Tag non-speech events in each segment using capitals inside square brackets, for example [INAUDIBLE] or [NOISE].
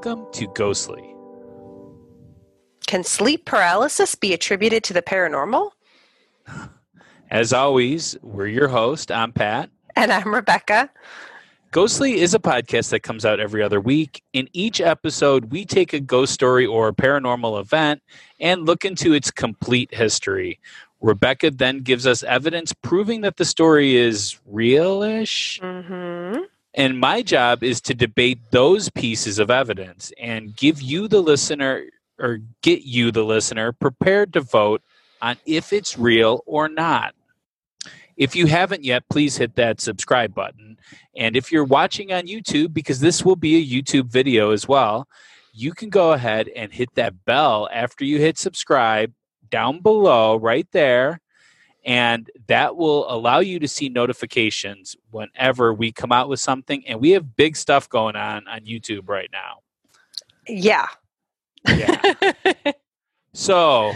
Welcome to Ghostly. Can sleep paralysis be attributed to the paranormal? As always, we're your host. I'm Pat. And I'm Rebecca. Ghostly is a podcast that comes out every other week. In each episode, we take a ghost story or a paranormal event and look into its complete history. Rebecca then gives us evidence proving that the story is realish. Mm-hmm. And my job is to debate those pieces of evidence and give you, the listener, or get you, the listener, prepared to vote on if it's real or not. If you haven't yet, please hit that subscribe button. And if you're watching on YouTube, because this will be a YouTube video as well, you can go ahead and hit that bell after you hit subscribe down below, right there. And that will allow you to see notifications whenever we come out with something. And we have big stuff going on on YouTube right now. Yeah. Yeah. [LAUGHS] so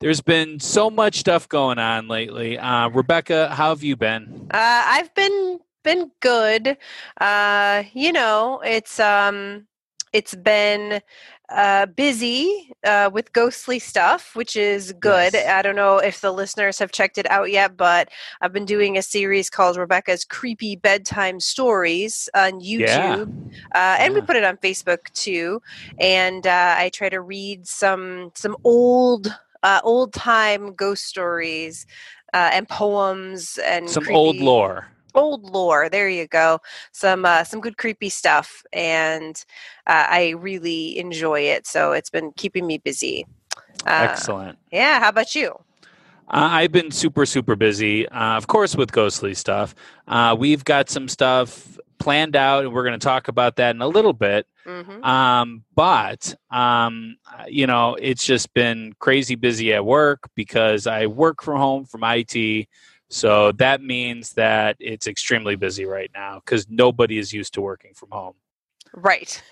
there's been so much stuff going on lately. Uh, Rebecca, how have you been? Uh, I've been been good. Uh, you know, it's um, it's been uh, busy uh, with ghostly stuff, which is good. Yes. I don't know if the listeners have checked it out yet, but I've been doing a series called Rebecca's Creepy Bedtime Stories on YouTube, uh, and we put it on Facebook too. And uh, I try to read some some old uh, old time ghost stories uh, and poems and Some old lore. Old lore there you go some uh, some good creepy stuff and uh, i really enjoy it so it's been keeping me busy uh, Excellent. yeah how about you Uh, I've been super, super busy, uh, of course, with ghostly stuff. Uh, we've got some stuff planned out, and we're going to talk about that in a little bit. hmm Um, but, um, uh, you know, it's just been crazy busy at work because I work from home from IT. So that means that it's extremely busy right now because nobody is used to working from home. right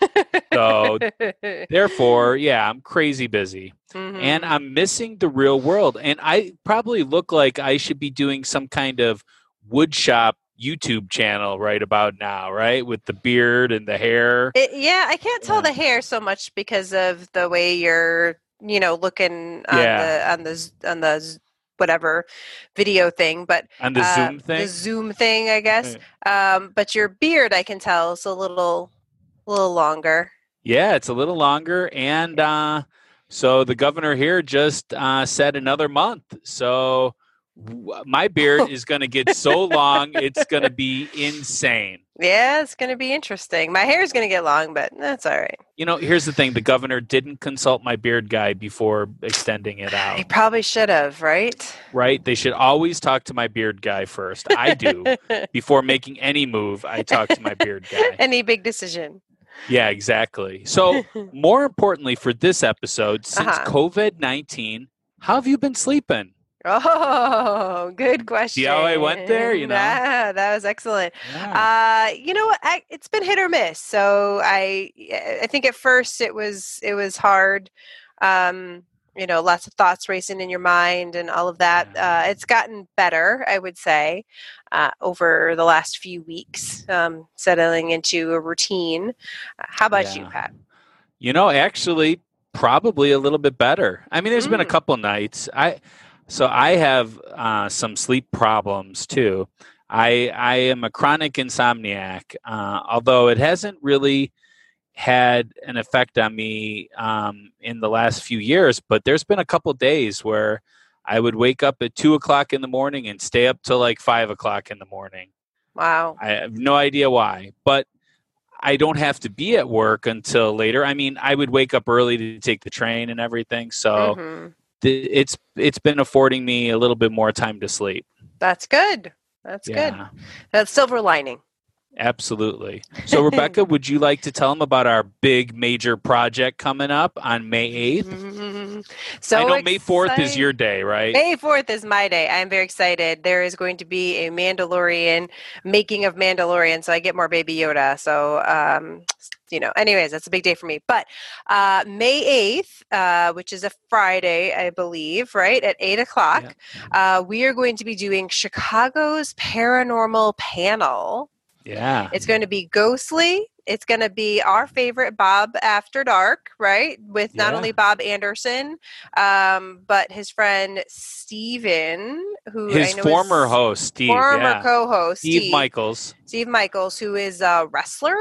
So, [LAUGHS] Therefore, yeah, I'm crazy busy. Mhm. and I'm missing the real world. And I probably look like I should be doing some kind of woodshop YouTube channel right about now, right? With the beard and the hair. It- yeah i can't tell Yeah. the hair so much because of the way you're you know looking on Yeah. the on the on the whatever video thing but On the uh, Zoom thing. the zoom thing i guess um but your beard i can tell is a little little longer Yeah, it's a little longer. And uh, so the governor here just uh, said another month. So my beard is going to get so long, it's going to be insane. Yeah, it's going to be interesting. My hair is going to get long, but that's all right. You know, here's the thing the governor didn't consult my beard guy before extending it [SIGHS] out. he probably should have, right? right? They should always talk to my beard guy first. I do. [LAUGHS] Before making any move, I talk to my beard guy. [LAUGHS] Any big decision. Yeah, exactly. So, [LAUGHS] more importantly for this episode, since Uh-huh. COVID 19, how have you been sleeping? Oh, good question. See how I went there, you know? Yeah, that was excellent. Yeah. Uh, you know? I, it's been hit or miss. So I, I think at first it was it was hard. Um, you know, lots of thoughts racing in your mind and all of that. Yeah. Uh, it's gotten better, I would say, uh, over the last few weeks, um, settling into a routine. Uh, How about you, Pat? You know, actually, probably a little bit better. I mean, there's been a Mm. couple nights. I so I have uh, some sleep problems too. I I am a chronic insomniac, uh, although it hasn't really had an effect on me um, in the last few years. But there's been a couple days where I would wake up at two o'clock in the morning and stay up till like five o'clock in the morning. Wow. I have no idea why, but I don't have to be at work until later. I mean, I would wake up early to take the train and everything, so Mhm. Th- it's it's been affording me a little bit more time to sleep. That's good. That's good. That's silver lining. absolutely. So, Rebecca, [LAUGHS] would you like to tell them about our big major project coming up on May eighth? Mhm. So I know May fourth is your day, right? May 4th is my day. I'm very excited. There is going to be a Mandalorian making of Mandalorian, so I get more Baby Yoda. So, um, you know, anyways, that's a big day for me. But uh, May 8th, uh, which is a Friday, I believe, right, at 8 o'clock, uh, we are going to be doing Chicago's Paranormal Panel. Yeah. It's going to be ghostly It's going to be our favorite Bob After Dark, right? With not Yeah. only Bob Anderson, um, but his friend Steven, who His I know former host, Steve. former yeah. co-host Steve, Michaels. Steve Michaels, who is a wrestler.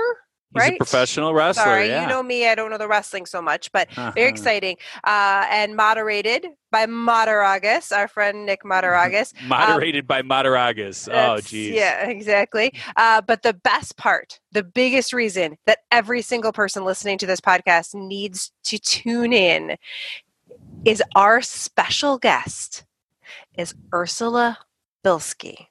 He's right? a professional wrestler. Sorry, yeah. you know me. I don't know the wrestling so much, but very Uh-huh. exciting. Uh, and moderated by Madaragas, our friend Nick [LAUGHS] Madaragas. Moderated by Madaragas. Oh, geez. Yeah, exactly. Uh, but the best part, the biggest reason that every single person listening to this podcast needs to tune in is our special guest is Ursula Bielski.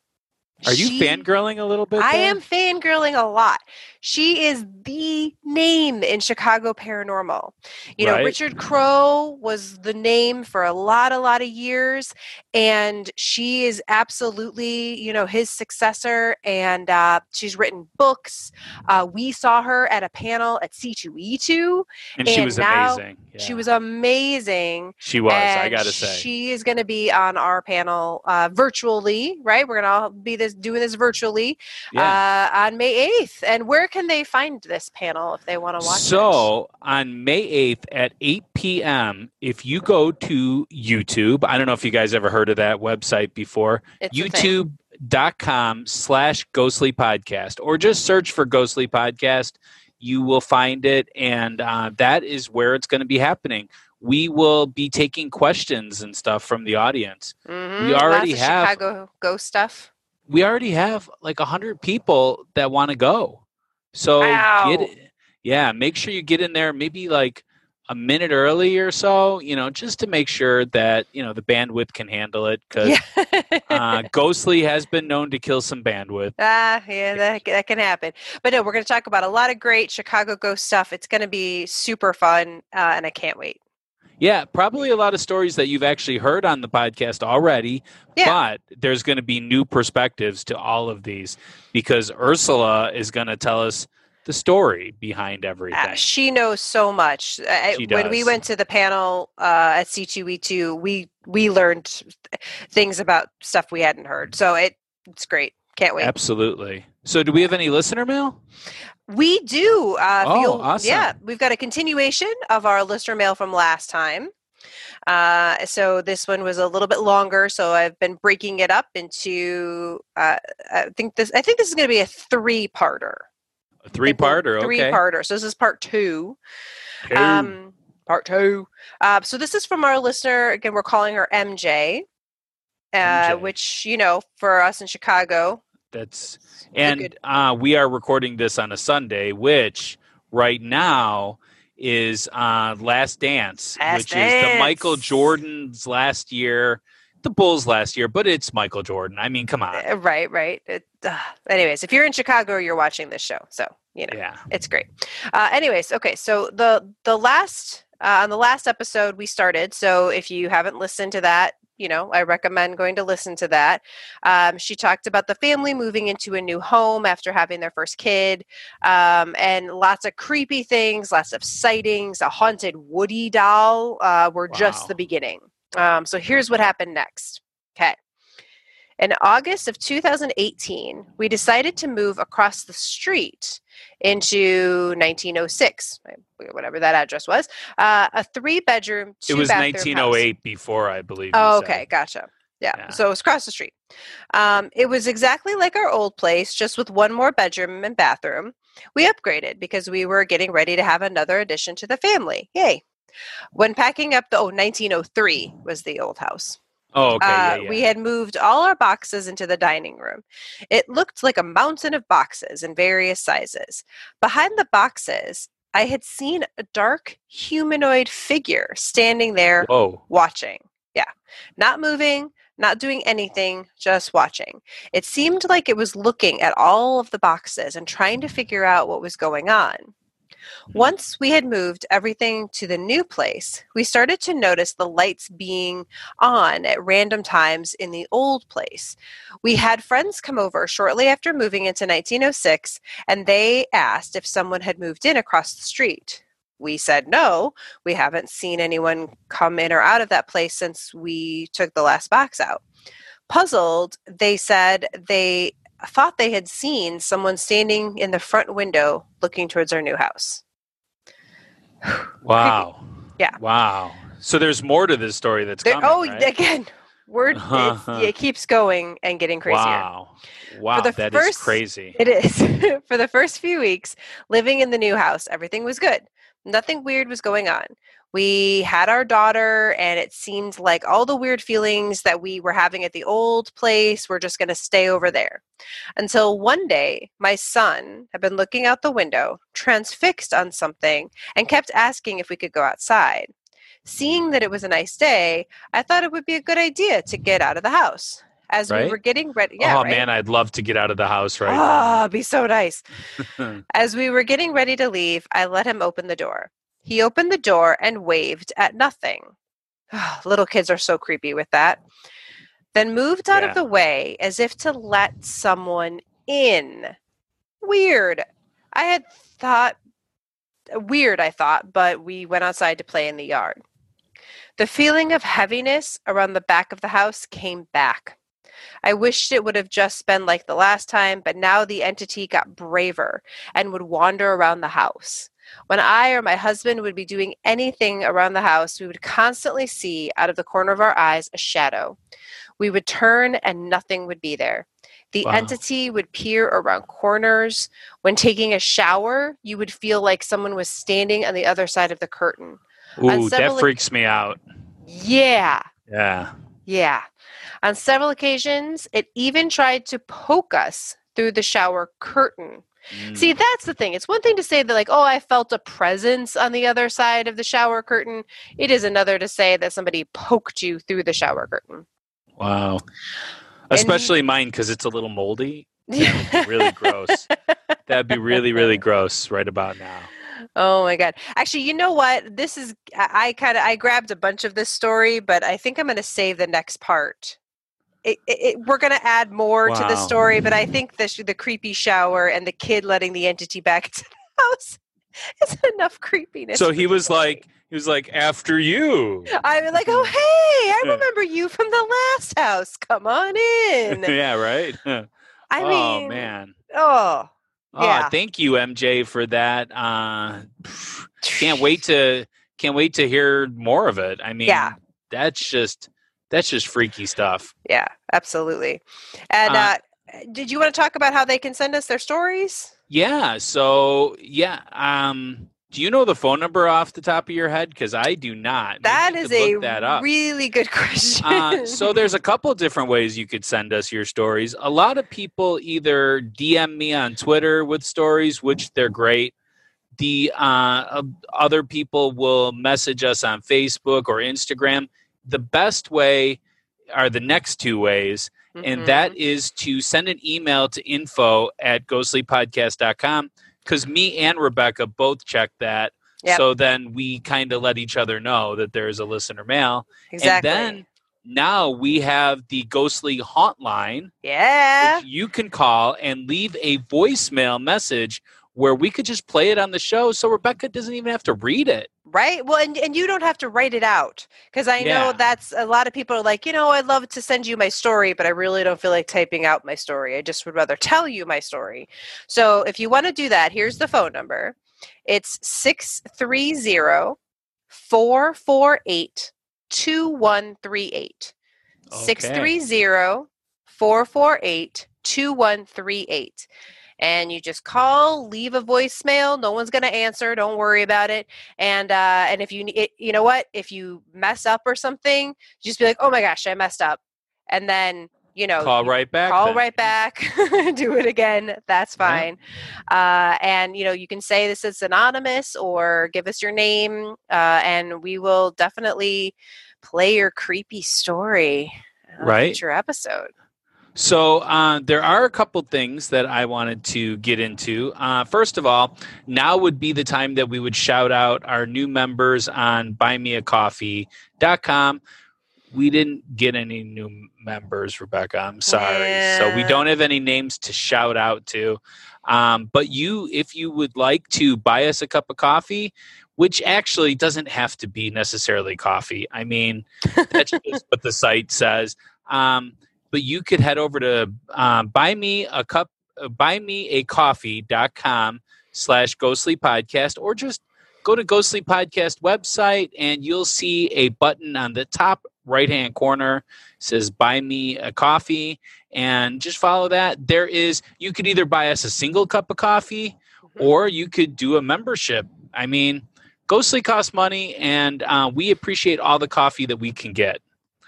Are you She- fangirling a little bit? I am fangirling a lot. She is the name in Chicago Paranormal. You know, Right. Richard Crowe was the name for a lot, a lot of years, and she is absolutely, you know, his successor. And uh, she's written books. Uh, we saw her at a panel at C2E2. And she was now amazing. She was amazing. She was. I gotta say. she is going to be on our panel uh, virtually, right? We're going to all be this doing this virtually yeah. uh, on May 8th. And where can they find this panel if they want to watch it? so on May 8th at 8 p.m., if you go to YouTube, I don't know if you guys ever heard of that website before, It's a thing. youtube.com slash ghostly podcast, or just search for ghostly podcast. You will find it, and uh, that is where it's going to be happening. We will be taking questions and stuff from the audience. Mhm. we already have- Chicago ghost stuff. we already have like a hundred people that want to go. So Wow. get yeah, make sure you get in there maybe like a minute early or so, you know, just to make sure that, you know, the bandwidth can handle it because Yeah. uh, [LAUGHS] Ghostly has been known to kill some bandwidth. Ah, yeah, that, that can happen. But no, we're going to talk about a lot of great Chicago ghost stuff. It's going to be super fun, uh, and I can't wait. Yeah, probably a lot of stories that you've actually heard on the podcast already, Yeah. but there's going to be new perspectives to all of these because Ursula is going to tell us the story behind everything. Uh, she knows so much. Uh, She when we went to the panel uh, at C2E2, we we learned th- things about stuff we hadn't heard. So it it's great. Can't wait. Absolutely. So, do we have any listener mail? We do. Uh, Oh, awesome. Yeah, we've got a continuation of our listener mail from last time. Uh, so this one was a little bit longer, so I've been breaking it up into. Uh, I think this. I think this is going to be a three-parter. A three-parter. Okay. Three-parter. So this is part two. Two. Um, part two. Uh, so this is from our listener. Again, we're calling her MJ. Uh, MJ. which you know, for us in Chicago, That's and uh, we are recording this on a Sunday, which right now is uh, Last Dance, Last which is the Michael Jordan's last year, the Bulls last year, but it's Michael Jordan. I mean, come on. Uh, right, right. It, uh, anyways, if you're in Chicago, you're watching this show, so you know. Yeah. it's great uh, anyways okay so the the last uh, on the last episode we started so if you haven't listened to that you know i recommend going to listen to that. Um, she talked about the family moving into a new home after having their first kid um, and lots of creepy things lots of sightings a haunted woody doll uh, were just the beginning. Um, so here's what happened next. Okay in August of 2018, we decided to move across the street into 1906, whatever that address was, uh, a three bedroom, two It was bathroom 1908 before, I believe. House. Oh, said. okay, gotcha. Yeah. Yeah. so it was across the street. Um, it was exactly like our old place, just with one more bedroom and bathroom. We upgraded because we were getting ready to have another addition to the family. Yay. When packing up the, oh, 1903 was the old house. Oh, okay. Uh, yeah, yeah. We had moved all our boxes into the dining room. It looked like a mountain of boxes in various sizes. Behind the boxes, I had seen a dark humanoid figure standing there Whoa. watching. Yeah. Not moving, not doing anything, just watching. It seemed like it was looking at all of the boxes and trying to figure out what was going on. Mm-hmm. Once we had moved everything to the new place, we started to notice the lights being on at random times in the old place. We had friends come over shortly after moving into 1906, and they asked if someone had moved in across the street. We said no, we haven't seen anyone come in or out of that place since we took the last box out. Puzzled, they said they thought they had seen someone standing in the front window looking towards our new house. Wow. Yeah. Wow. So there's more to this story that's There- coming. oh, right? [LAUGHS] again, word [LAUGHS] it's, it keeps going and getting crazier. Wow. Wow, the that is first- crazy. It is. [LAUGHS] For the first few weeks living in the new house, everything was good. Nothing weird was going on. We had our daughter, and it seemed like all the weird feelings that we were having at the old place were just going to stay over there. Until one day, my son had been looking out the window, transfixed on something, and kept asking if we could go outside. Seeing that it was a nice day, I thought it would be a good idea to get out of the house. As we were getting ready, yeah, oh right? man, I'd love to get out of the house right Ah, it'd be so nice. [LAUGHS] As we were getting ready to leave, I let him open the door. He opened the door and waved at nothing. [SIGHS] Little kids are so creepy with that. Then moved out Yeah. of the way as if to let someone in. Weird. I had thought, weird, I thought, but we went outside to play in the yard. The feeling of heaviness around the back of the house came back. I wished it would have just been like the last time, but now the entity got braver and would wander around the house. When I or my husband would be doing anything around the house, we would constantly see out of the corner of our eyes a shadow. We would turn and nothing would be there. The Wow. entity would peer around corners. When taking a shower, you would feel like someone was standing on the other side of the curtain. Ooh, that freaks me out. Yeah. Yeah. Yeah. On several occasions, it even tried to poke us through the shower curtain. Mm. See, that's the thing. It's one thing to say that, like, oh, I felt a presence on the other side of the shower curtain. It is another to say that somebody poked you through the shower curtain. Wow. Especially mine because it's a little moldy. Really gross. [LAUGHS] That'd be really, really gross right about now. Oh my god! Actually, you know what? This is I, I kind of I grabbed a bunch of this story, but I think I'm going to save the next part. It, it, we're going to add more to the story, but I think the the creepy shower and the kid letting the entity back into the [LAUGHS] house is enough creepiness. So he was like, he was like, after you. I was like, oh [LAUGHS] hey, I remember you from the last house. Come on in. [LAUGHS] yeah, right. I oh mean, man. oh Oh, Yeah. thank you, MJ, for that. Uh, [SIGHS] can't wait [SIGHS] to can't wait to hear more of it. I mean, Yeah. that's just that's just freaky stuff. Yeah, absolutely. And Uh, uh, did you want to talk about how they can send us their stories? Yeah. So yeah. Um, do you know the phone number off the top of your head? Because I do not. That is a that really good [LAUGHS] question. uh, so there's a couple different ways you could send us your stories. A lot of people either DM me on Twitter with stories, which they're great. The uh, uh, other people will message us on Facebook or Instagram. The best way are the next two ways, and Mhm. that is to send an email to info at ghostlypodcast.com because me and Rebecca both check that. Yep. So then we kind of let each other know that there's a listener mail. exactly. And then now we have the ghostly haunt line, yeah. you can call and leave a voicemail message where we could just play it on the show so Rebecca doesn't even have to read it. Right. Well, and, and you don't have to write it out because I know that's a lot of people are like, you know, I'd love to send you my story, but I really don't feel like typing out my story. I just would rather tell you my story. So if you want to do that, here's the phone number it's 630 448 2138. 630 448 2138. And you just call, leave a voicemail. No one's going to answer. Don't worry about it. And uh, and if you it, you know what, if you mess up or something, just be like, oh my gosh, I messed up, and then you know Call right back. call then. right back, [LAUGHS] do it again. That's Yeah. fine. Uh, and you know you can say this is anonymous or give us your name, uh, and we will definitely play your creepy story. Right. Future episode. So uh, there are a couple things that I wanted to get into. Uh, first of all, now would be the time that we would shout out our new members on buymeacoffee.com. We didn't get any new members, Rebecca. I'm sorry. So we don't have any names to shout out to. Um, but you, if you would like to buy us a cup of coffee, which actually doesn't have to be necessarily coffee. I mean, [LAUGHS] that's just what the site says. Um, but you could head over to um, buy me a cup, uh, buy me a coffee.com slash ghostly podcast, or just go to ghostly podcast website and you'll see a button on the top right hand corner says buy me a coffee and just follow that. There is you could either buy us a single cup of coffee Mm-hmm. or you could do a membership. I mean ghostly costs money and uh, we appreciate all the coffee that we can get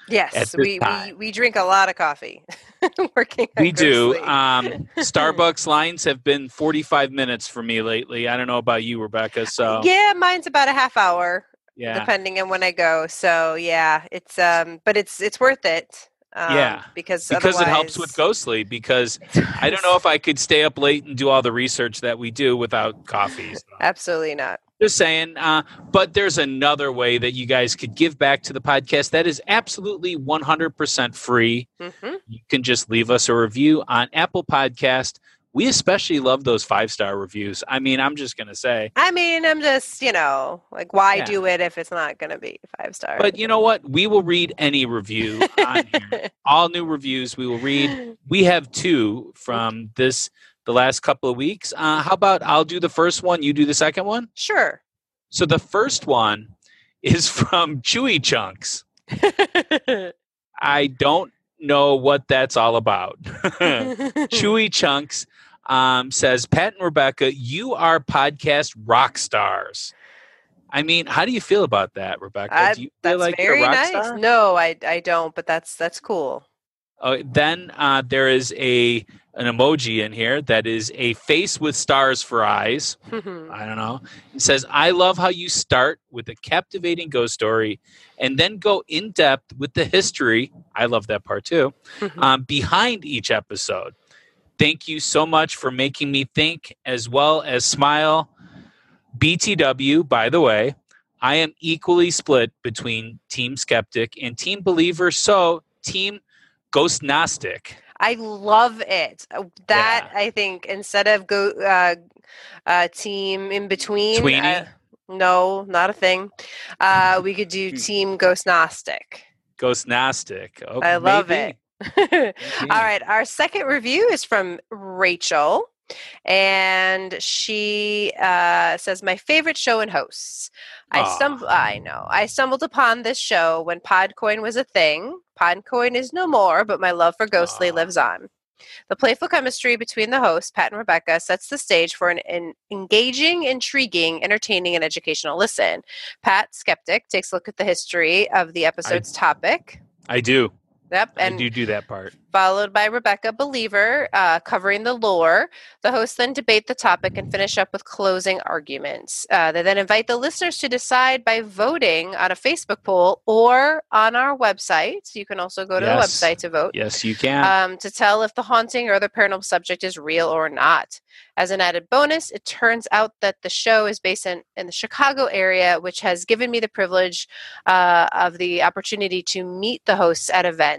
Yes, we, we we drink a lot of coffee. [LAUGHS] Working. at we do um, [LAUGHS] starbucks lines have been 45 minutes for me lately i don't know about you rebecca so yeah, mine's about a half hour, yeah depending on when I go. So yeah, it's um, but it's it's worth it. Um, Yeah, because because it helps with ghostly because [LAUGHS] I don't know if I could stay up late and do all the research that we do without coffee. So, Absolutely not. Just saying. Uh, but there's another way that you guys could give back to the podcast that is absolutely 100% free. hmm You can just leave us a review on Apple Podcast. We especially love those five star reviews. I mean, I'm just going to say. I mean, I'm just you know like why Yeah. do it if it's not going to be five star? But you know what? We will read any review on here. [LAUGHS] All new reviews we will read. We have two from this the last couple of weeks. Uh, how about I'll do the first one, you do the second one? sure. So the first one is [LAUGHS] from Chewy Chunks. [LAUGHS] I don't know what that's all about. [LAUGHS] Chewy Chunks um, says, Pat and Rebecca, you are podcast rock stars. I mean, how do you feel about that, Rebecca? I- do you feel that's like very a rock nice. star? No, I I don't. But that's that's cool. Uh, then uh, there is a an emoji in here that is a face with stars for eyes. [LAUGHS] I don't know. It says, I love how you start with a captivating ghost story and then go in depth with the history. I love that part too. Um, behind each episode. Thank you so much for making me think as well as smile. BTW, by the way, I am equally split between Team Skeptic and Team Believer. So, Team Ghost Gnostic. I love it. Uh, That I think instead of go uh, uh, team in between. Uh, no, not a thing. Uh, we could do Hmm. team ghost gnostic. Ghost Gnostic. Oh, I love maybe. it. [LAUGHS] All right, our second review is from Rachel, and she uh, says, "My favorite show and hosts. I stumbled. I know. I stumbled upon this show when Podcoin was a thing. Podcoin is no more, but my love for Ghostly Aw. lives on." The playful chemistry between the hosts, Pat and Rebecca, sets the stage for an, an engaging, intriguing, entertaining, and educational listen. Pat, skeptic, takes a look at the history of the episode's topic. I do. Yep, I and do do that part. followed by Rebecca Believer uh, covering the lore. The hosts then debate the topic and finish up with closing arguments. Uh, they then invite the listeners to decide by voting on a Facebook poll or on our website. You can also go to Yes. the website to vote. Yes, you can. Um, to tell if the haunting or other paranormal subject is real or not. As an added bonus, it turns out that the show is based in, in the Chicago area, which has given me the privilege uh, of the opportunity to meet the hosts at events.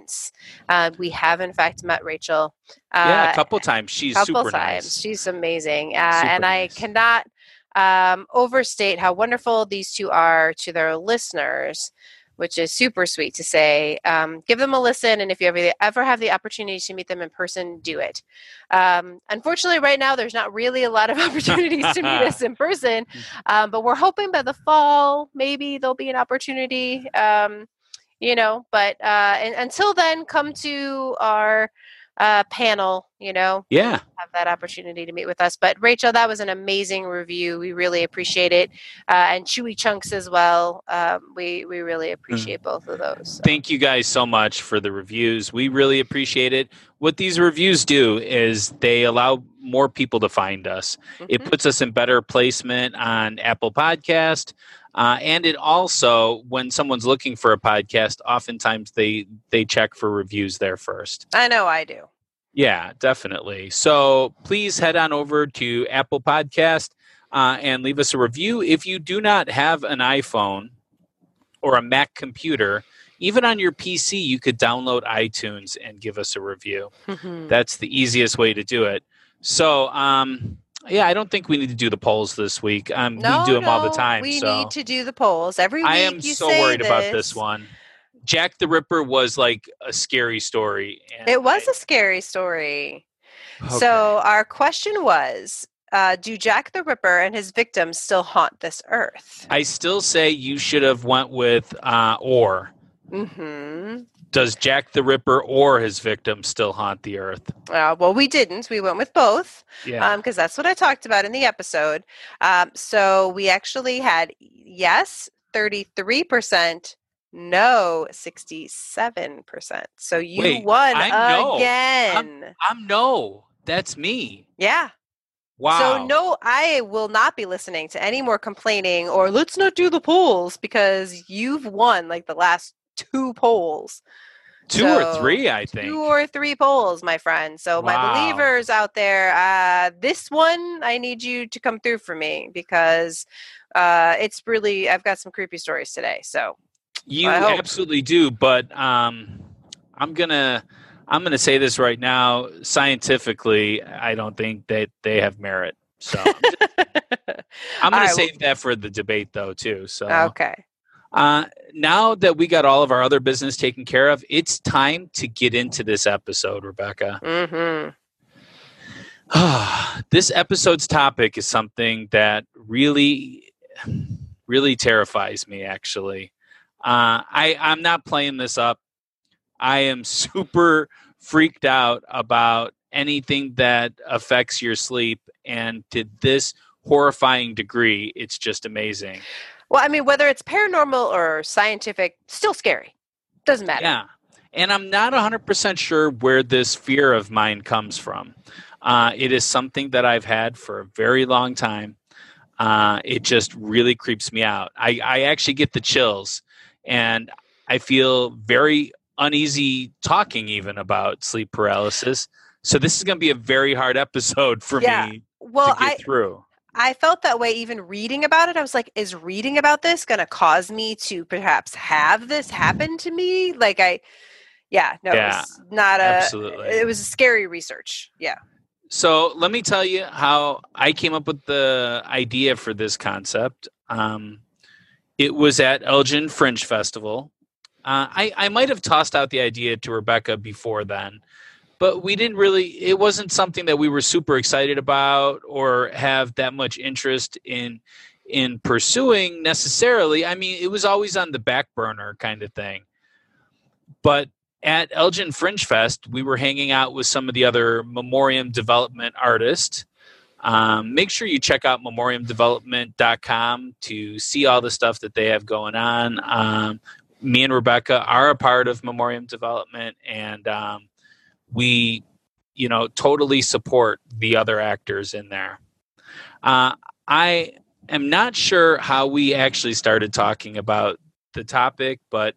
Uh, we have, in fact, met Rachel. Uh, yeah, a couple times. She's couple super times. nice. She's amazing, uh, and I cannot um, overstate how wonderful these two are to their listeners, which is super sweet to say. Um, give them a listen, and if you ever ever have the opportunity to meet them in person, do it. Um, unfortunately, right now there's not really a lot of [LAUGHS] opportunities to meet us in person, [LAUGHS] um, but we're hoping by the fall maybe there'll be an opportunity. You know, but uh, and, until then, come to our uh, panel. You know, Yeah. have that opportunity to meet with us. But Rachel, that was an amazing review. We really appreciate it, uh, and Chewy Chunks as well. Um, we we really appreciate both of those. so. Thank you guys so much for the reviews. We really appreciate it. What these reviews do is they allow more people to find us. It Mhm. puts us in better placement on Apple Podcast. Uh, and it also, when someone's looking for a podcast, oftentimes they they check for reviews there first. I know I do. Yeah, definitely. So please head on over to Apple Podcast uh, and leave us a review. If you do not have an iPhone or a Mac computer, even on your PC, you could download iTunes and give us a review. Mhm. That's the easiest way to do it. So, um, yeah, I don't think we need to do the polls this week. Um, no, we do them all the no, time. We so need to do the polls every week. I am so worried about this one. Jack the Ripper was like a scary story. and It was I- a scary story. okay. So our question was, uh, do Jack the Ripper and his victims still haunt this earth? I still say you should have went with uh, or. Mm-hmm. Does Jack the Ripper or his victims still haunt the earth? Uh, well, we didn't. We went with both. Yeah. because that's what I talked about in the episode. Um, so we actually had yes, 33%, no, 67%. So you Wait, won I'm no. again. I'm no. That's me. yeah. Wow. So no, I will not be listening to any more complaining or let's not do the polls because you've won like the last two polls. Two or three, I think. Two or three polls, my friend. So my believers out there, uh, this one I need you to come through for me because uh, it's really I've got some creepy stories today. So You absolutely do, but um, I'm gonna I'm gonna say this right now. Scientifically, I don't think that they have merit. So I'm, [LAUGHS] I'm gonna All right, well- save that for the debate, though, too. So okay. Uh, now that we got all of our other business taken care of, it's time to get into this episode, Rebecca. Mm-hmm. [SIGHS] this episode's topic is something that really, really terrifies me. Actually, uh, I I'm not playing this up. I am [LAUGHS] super freaked out about anything that affects your sleep, and to this horrifying degree, it's just amazing. Well, I mean, whether it's paranormal or scientific, still scary. Doesn't matter. Yeah. And I'm not 100% sure where this fear of mine comes from. Uh, it is something that I've had for a very long time. Uh, it just really creeps me out. I, I actually get the chills, and I feel very uneasy talking even about sleep paralysis. So this is going to be a very hard episode for Yeah. me Well, to get I through. I felt that way even reading about it. I was like, is reading about this going to cause me to perhaps have this happen to me? Like, I, yeah, no, Yeah, it was not a, absolutely. it was a scary research. Yeah. So let me tell you how I came up with the idea for this concept. Um, it was at Elgin Fringe Festival. Uh, I, I might have tossed out the idea to Rebecca before then, but we didn't really, it wasn't something that we were super excited about or have that much interest in in pursuing necessarily. I mean, it was always on the back burner kind of thing. But at Elgin Fringe Fest, we were hanging out with some of the other Memoriam Development artists. Um, make sure you check out memoriamdevelopment.com to see all the stuff that they have going on. Um, me and Rebecca are a part of Memoriam Development, and um, we, you know, totally support the other actors in there. Uh, I am not sure how we actually started talking about the topic, but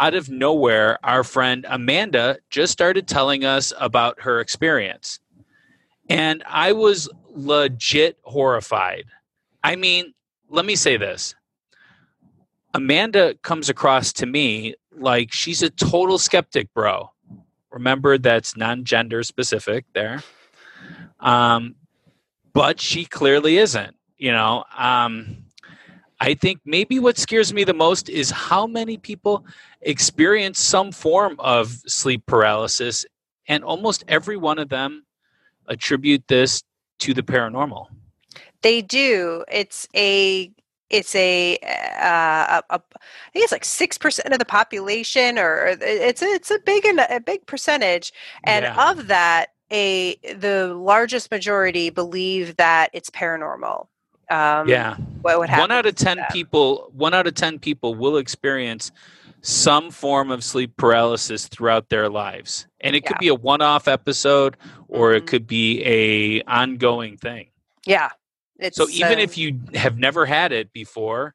out of nowhere, our friend Amanda just started telling us about her experience. And I was legit horrified. I mean, let me say this Amanda comes across to me like she's a total skeptic, bro. Remember, that's non gender specific there. Um, but she clearly isn't, you know. Um, I think maybe what scares me the most is how many people experience some form of sleep paralysis, and almost every one of them attribute this to the paranormal. They do. It's a, it's a, uh, a, a I think it's like six percent of the population, or it's a, it's a big a big percentage, and Yeah. of that, a the largest majority believe that it's paranormal. Um, yeah, what would happen? one out of ten people, one out of ten people will experience some form of sleep paralysis throughout their lives, and it could be a one-off episode, or it Mhm. could be a ongoing thing. Yeah. It's, So even uh, if you have never had it before,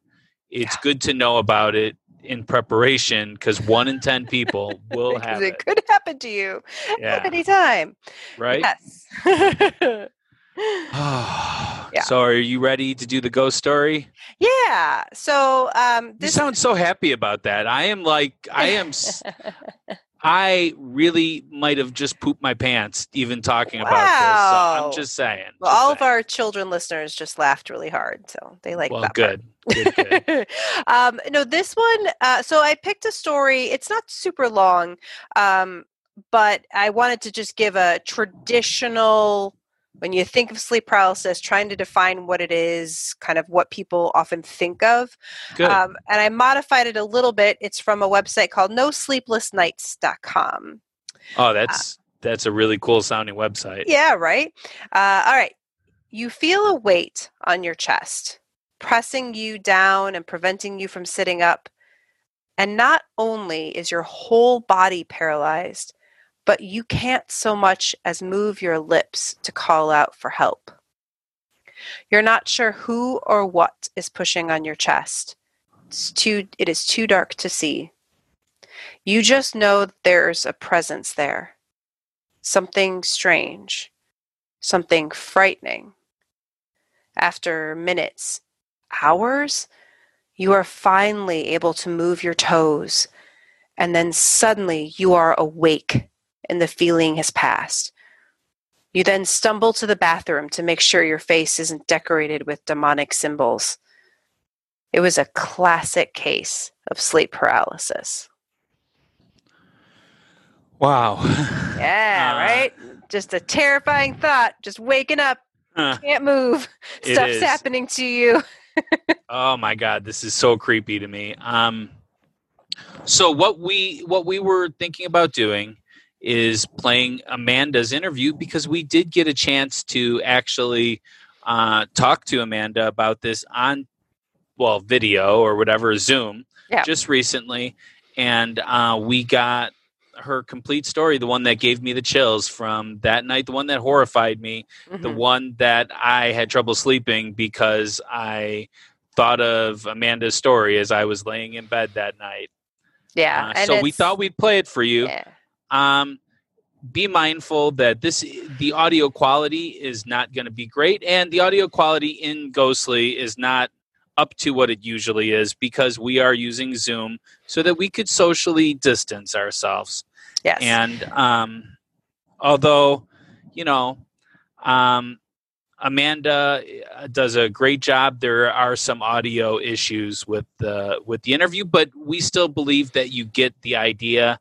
it's Yeah. good to know about it in preparation because one in ten people [LAUGHS] will have it it. could happen to you at any time. right. Yes. [SIGHS] Yeah. So are you ready to do the ghost story? yeah. So um, You this sound so happy about that. I am like I am. s- [LAUGHS] I really might have just pooped my pants even talking about this. So I'm just saying. Well, just all of our children listeners just laughed really hard, so they like well, that. good. good, good. [LAUGHS] um, no, this one. Uh, so I picked a story. It's not super long, um, but I wanted to just give a traditional. When you think of sleep paralysis, trying to define what it is, kind of what people often think of. Um, and I modified it a little bit. It's from a website called NoSleeplessNights.com. oh, that's that's a really cool sounding website. uh, Yeah, right. Uh, all right. You feel a weight on your chest, pressing you down and preventing you from sitting up. And not only is your whole body paralyzed, but you can't so much as move your lips to call out for help. You're not sure who or what is pushing on your chest. It's too, it is too dark to see. You just know there's a presence there something strange, something frightening. After minutes, hours, you are finally able to move your toes, and then suddenly you are awake and the feeling has passed. You then stumble to the bathroom to make sure your face isn't decorated with demonic symbols. It was a classic case of sleep paralysis. Wow. [LAUGHS] Yeah, Uh, right? Just a terrifying thought. Just waking up, Huh. can't move. Stuff's is. happening to you. [LAUGHS] Oh my god, this is so creepy to me. Um so what we what we were thinking about doing is playing Amanda's interview because we did get a chance to actually uh, talk to Amanda about this on well video or whatever Zoom Yeah. just recently, and uh, we got her complete story, the one that gave me the chills from that night, the one that horrified me, the Mhm. one that I had trouble sleeping because I thought of Amanda's story as I was laying in bed that night. yeah. Uh, so we thought we'd play it for you. Yeah. Um, be mindful that this the audio quality is not going to be great, and the audio quality in Ghostly is not up to what it usually is because we are using Zoom so that we could socially distance ourselves. Yes. And um, although, you know, um, Amanda uh, does a great job. There are some audio issues with the with the interview, but we still believe that you get the idea.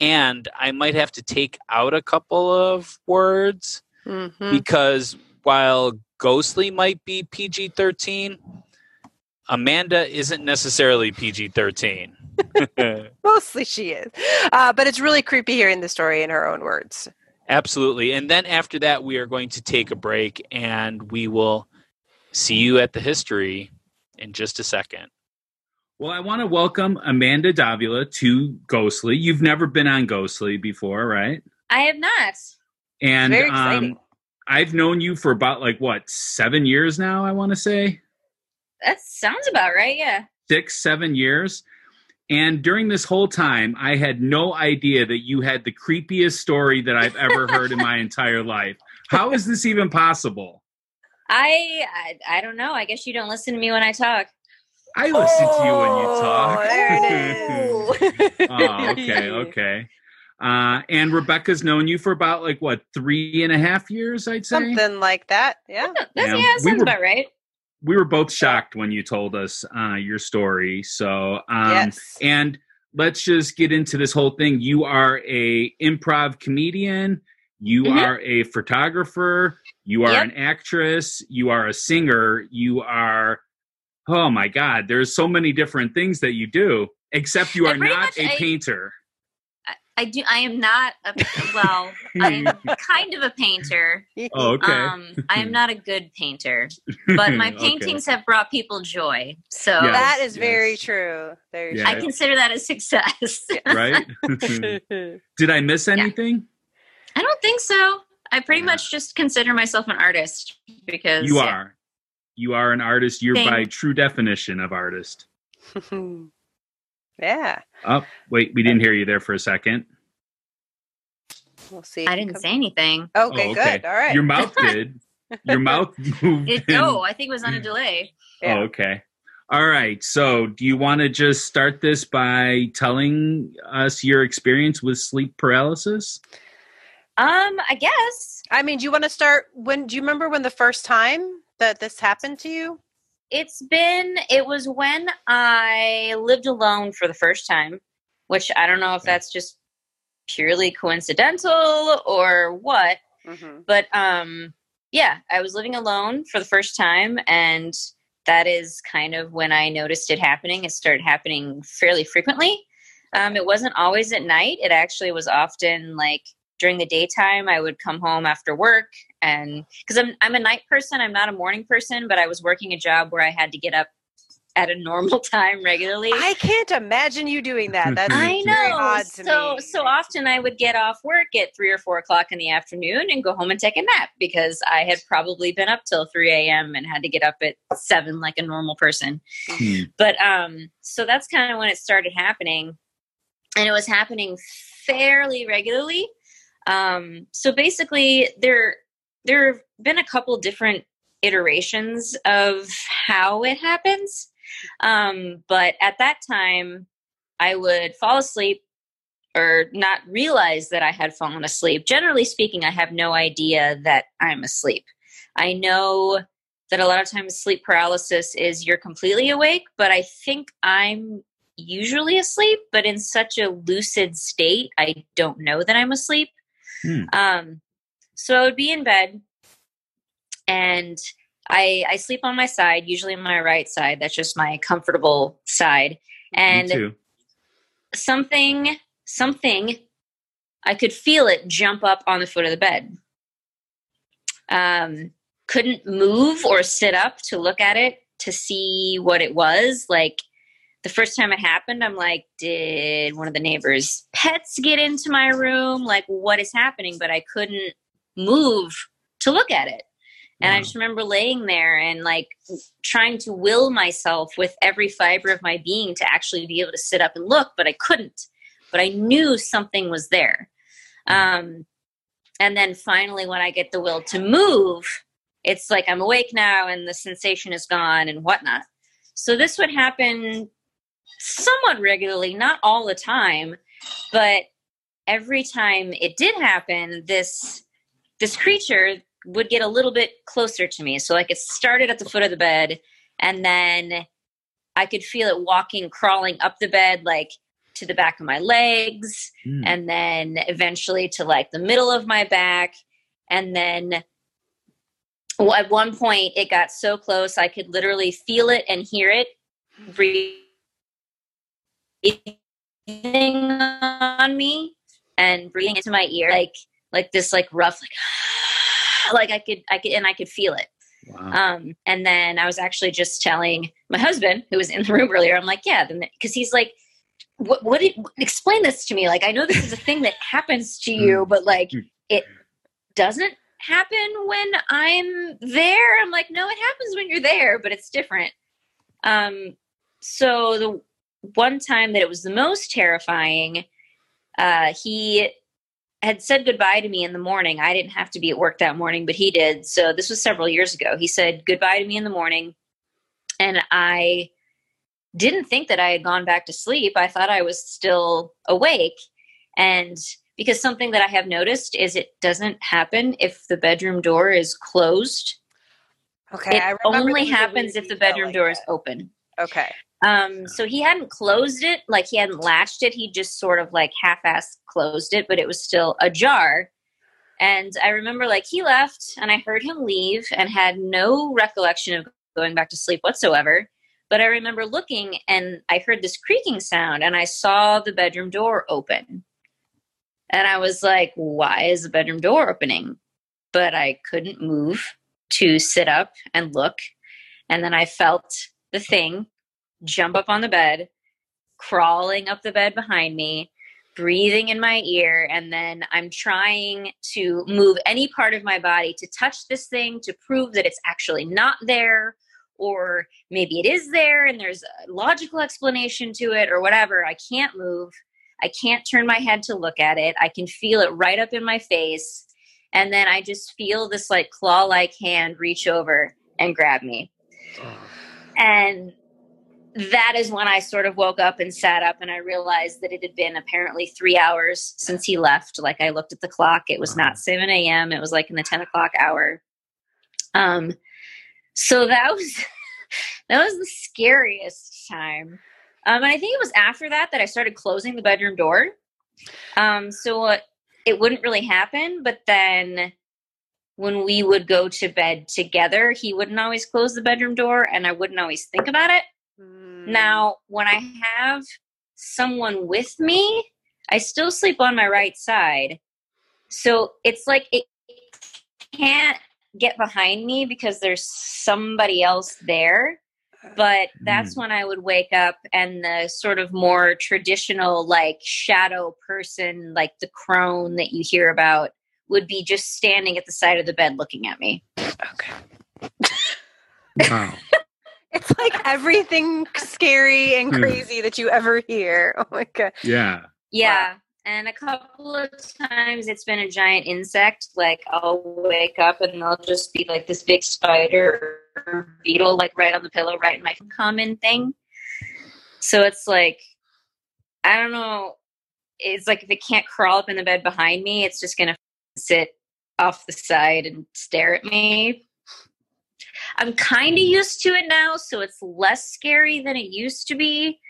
And I might have to take out a couple of words Mhm. because while Ghostly might be PG thirteen, Amanda isn't necessarily PG thirteen. [LAUGHS] Mostly she is. Uh, but it's really creepy hearing the story in her own words. Absolutely. And then after that, we are going to take a break and we will see you at the history in just a second. Well, I want to welcome Amanda Davila to Ghostly. You've never been on Ghostly before, right? I have not. And um, I've known you for about like what, seven years now, I want to say? That sounds about right. Yeah. Six, seven years. And during this whole time, I had no idea that you had the creepiest story that I've ever heard in my [LAUGHS] entire life. How is this even possible? I, I I don't know. I guess you don't listen to me when I talk. I listen to you when you Oh, talk. There it [LAUGHS] is. oh, okay, [LAUGHS] okay. Uh, and Rebecca's known you for about like what three and a half years, I'd say. Something like that. Yeah. That's, Yeah, yeah, we sounds were- about right. We were both shocked when you told us uh, your story. So, um, yes. and let's just get into this whole thing. You are a improv comedian. You Mhm. are a photographer. You are Yep. an actress. You are a singer. You are. Oh my God! There's so many different things that you do. Except you are not much- a I- painter. I do. I am not a well. I'm [LAUGHS] kind of a painter. Oh, okay. Um, I am not a good painter, but my [LAUGHS] Okay. paintings have brought people joy. So Yes, that is very true. Very Yeah. I consider that a success. [LAUGHS] right? Did I miss anything? I don't think so. I pretty Yeah. much just consider myself an artist because You yeah. are. You are an artist. You're by true definition of artist. [LAUGHS] yeah. Oh, wait, we didn't hear you there for a second. We'll see. I didn't say anything. Okay, Oh, okay. good. All right. Your mouth did. [LAUGHS] Your mouth [LAUGHS] moved. It, in- oh, I think it was on a delay. Yeah. Oh, okay. All right. So, do you want to just start this by telling us your experience with sleep paralysis? Um, I guess I mean, do you want to start when do you remember when the first time that this happened to you? it's been. It was when I lived alone for the first time, which I don't know if that's just purely coincidental or what. Mm-hmm. but um yeah i was living alone for the first time and that is kind of when i noticed it happening it started happening fairly frequently um it wasn't always at night it actually was often like during the daytime i would come home after work and because i'm i'm a night person i'm not a morning person but i was working a job where i had to get up at a normal [LAUGHS] time regularly I can't imagine you doing that. [LAUGHS] That's I very know. odd to So me. so often I would get off work at three or four o'clock in the afternoon and go home and take a nap because I had probably been up till three a.m. and had to get up at seven like a normal person. Hmm. But um, so that's kind of when it started happening, and it was happening fairly regularly. Um, so basically, there there have been a couple different iterations of how it happens. Um, but at that time, I would fall asleep or not realize that I had fallen asleep. Generally speaking, I have no idea that I'm asleep. I know that a lot of times sleep paralysis is you're completely awake, but I think I'm usually asleep, but in such a lucid state, I don't know that I'm asleep. Hmm. Um, so I would be in bed and I, I sleep on my side, usually on my right side. That's just my comfortable side. And something something i could feel it jump up on the foot of the bed um couldn't move or sit up to look at it to see what it was like the first time it happened i'm like did one of the neighbors pets get into my room like what is happening but i couldn't move to look at it and I just remember laying there and like trying to will myself with every fiber of my being to actually be able to sit up and look, but I couldn't. But I knew something was there. Um, and then finally, when I get the will to move, it's like I'm awake now and the sensation is gone and whatnot. So this would happen somewhat regularly, not all the time, but every time it did happen, this this creature would get a little bit closer to me. So like it started at the foot of the bed and then I could feel it walking, crawling up the bed, like to the back of my legs, Hmm. and then eventually to like the middle of my back. And then well, at one point, it got so close I could literally feel it and hear it breathing on me and breathing into my ear, like like this, like rough, like [SIGHS] like I could I could and I could feel it. Wow. Um, and then I was actually just telling my husband, who was in the room earlier, I'm like, yeah, because he's like, what, what did, explain this to me? Like, I know this is a thing that happens to [LAUGHS] you, but like, it doesn't happen when I'm there. I'm like, no, it happens when you're there, but it's different. Um, so the one time that it was the most terrifying, uh, he had said goodbye to me in the morning. I didn't have to be at work that morning, but he did. So this was several years ago. He said goodbye to me in the morning. And I didn't think that I had gone back to sleep. I thought I was still awake. And because something that I have noticed is it doesn't happen if the bedroom door is closed. Okay, it I only there was a happens if the bedroom like door is open. Okay. Um, so he hadn't closed it, like he hadn't latched it. He just sort of like half-ass closed it, but it was still ajar. And I remember like he left, and I heard him leave, and had no recollection of going back to sleep whatsoever. But I remember looking, and I heard this creaking sound, and I saw the bedroom door open. And I was like, "Why is the bedroom door opening?" But I couldn't move to sit up and look. And then I felt the thing jump up on the bed, crawling up the bed behind me, breathing in my ear, and then I'm trying to move any part of my body to touch this thing to prove that it's actually not there, or maybe it is there and there's a logical explanation to it, or whatever. I can't move. I can't turn my head to look at it. I can feel it right up in my face. And then I just feel this like claw like hand reach over and grab me. And that is when I sort of woke up and sat up and I realized that it had been apparently three hours since he left. Like I looked at the clock, it was not 7 a.m., it was like in the 10 o'clock hour. Um, so that was [LAUGHS] that was the scariest time. Um, and I think it was after that that I started closing the bedroom door. Um, so uh, it wouldn't really happen, but then when we would go to bed together, he wouldn't always close the bedroom door and I wouldn't always think about it. Mm. Now, when I have someone with me, I still sleep on my right side. So it's like it can't get behind me because there's somebody else there. But that's Mm. when I would wake up and the sort of more traditional, like shadow person, like the crone that you hear about, would be just standing at the side of the bed looking at me. okay. [LAUGHS] Wow. It's like everything scary and Hmm. crazy that you ever hear. [LAUGHS] Oh my god. Yeah. Yeah. And a couple of times it's been a giant insect. Like I'll wake up and they'll just be like this big spider or beetle like right on the pillow, right in my common thing. So it's like I don't know. It's like if it can't crawl up in the bed behind me, it's just gonna sit off the side and stare at me. I'm kind of used to it now, so it's less scary than it used to be.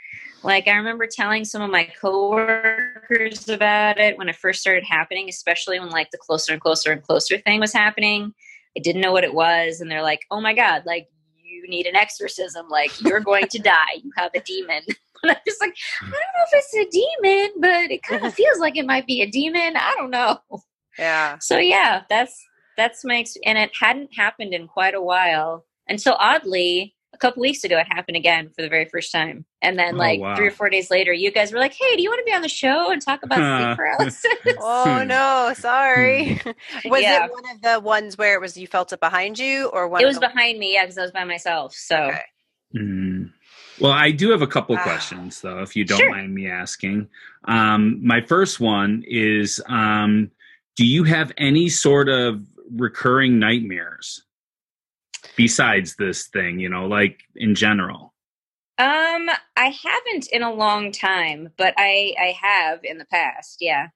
Like I remember telling some of my coworkers about it when it first started happening, especially when like the closer and closer and closer thing was happening. I didn't know what it was, and they're like, "Oh my god, like you need an exorcism. Like you're going to die. You have a demon." [LAUGHS] And I'm just like, I don't know if it's a demon, but it kind of [LAUGHS] feels like it might be a demon. I don't know. Yeah. So yeah, that's that's my ex- and it hadn't happened in quite a while until oddly a couple weeks ago it happened again for the very first time. And then Oh, like wow. three or four days later, you guys were like, "Hey, do you want to be on the show and talk about sleep [LAUGHS] paralysis?" [LAUGHS] Oh no, sorry. [LAUGHS] was Yeah. it one of the ones where it was you felt it behind you or one it was the- behind me, yeah, because I was by myself. So Okay. Mm. Well, I do have a couple Wow. questions, though, if you don't Sure. mind me asking. Um, my first one is um, Do you have any sort of recurring nightmares besides this thing, you know, like in general? um, I haven't in a long time, but I I have in the past. Yeah.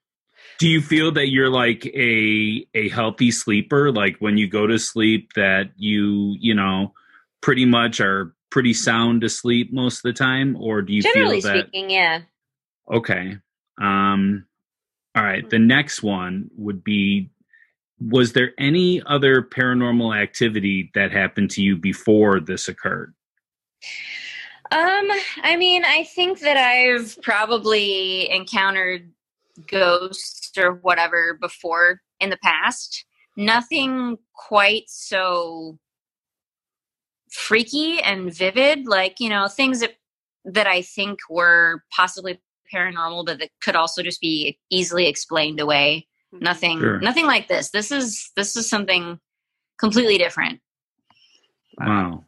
Do you feel that you're like a a healthy sleeper? Like when you go to sleep, that you you know pretty much are pretty sound asleep most of the time, or do you Generally feel that? speaking, yeah. Okay. Um all right, the next one would be was there any other paranormal activity that happened to you before this occurred? Um, I mean, I think that I've probably encountered ghosts or whatever before in the past. Nothing quite so freaky and vivid, like, you know, things that that I think were possibly paranormal but that could also just be easily explained away. Nothing Sure. nothing like this. This is this is something completely different Wow.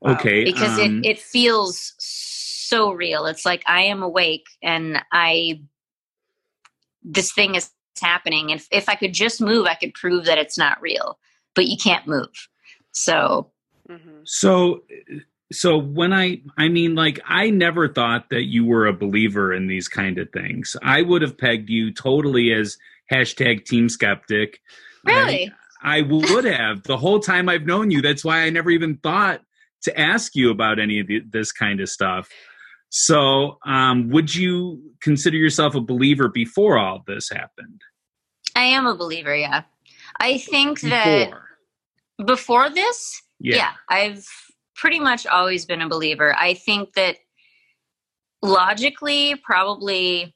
Wow. Okay. because um, it, it feels so real. It's like I am awake and I this thing is happening. If if I could just move, I could prove that it's not real. But you can't move. So Mhm. So so when I I mean like I never thought that you were a believer in these kind of things. I would have pegged you totally as hashtag team skeptic. really, I, I would have the whole time I've known you. That's why I never even thought to ask you about any of the, this kind of stuff. So, um, would you consider yourself a believer before all this happened? I am a believer, yeah. I think that Before, before this, yeah. yeah, I've pretty much always been a believer. I think that logically, probably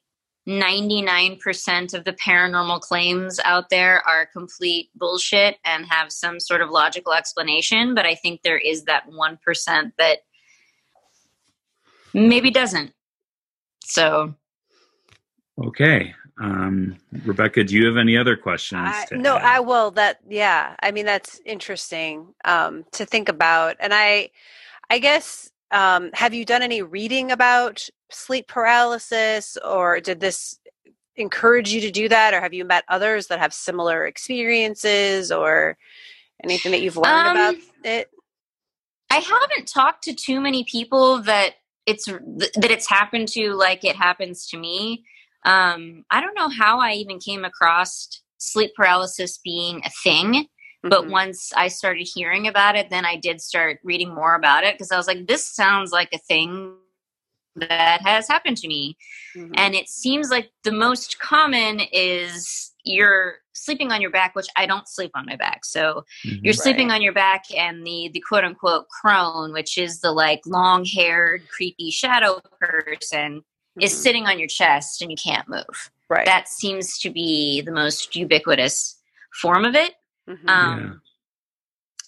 99% of the paranormal claims out there are complete bullshit and have some sort of logical explanation. But I think there is that 1% that maybe doesn't. So, Okay. Um, Rebecca, do you have any other questions? I, no, add? I will. That yeah. I mean, that's interesting um, to think about. And I, I guess, um, have you done any reading about sleep paralysis, or did this encourage you to do that, or have you met others that have similar experiences, or anything that you've learned Um, about it? I haven't talked to too many people that it's that it's happened to like it happens to me. Um, I don't know how I even came across sleep paralysis being a thing. But Mhm. once I started hearing about it, then I did start reading more about it because I was like, this sounds like a thing that has happened to me. Mhm. And it seems like the most common is you're sleeping on your back, which I don't sleep on my back. So you're sleeping Right. on your back and the the quote unquote crone, which is the like long haired, creepy shadow person, is Mhm. sitting on your chest and you can't move. right. That seems to be the most ubiquitous form of it. Mhm. Um,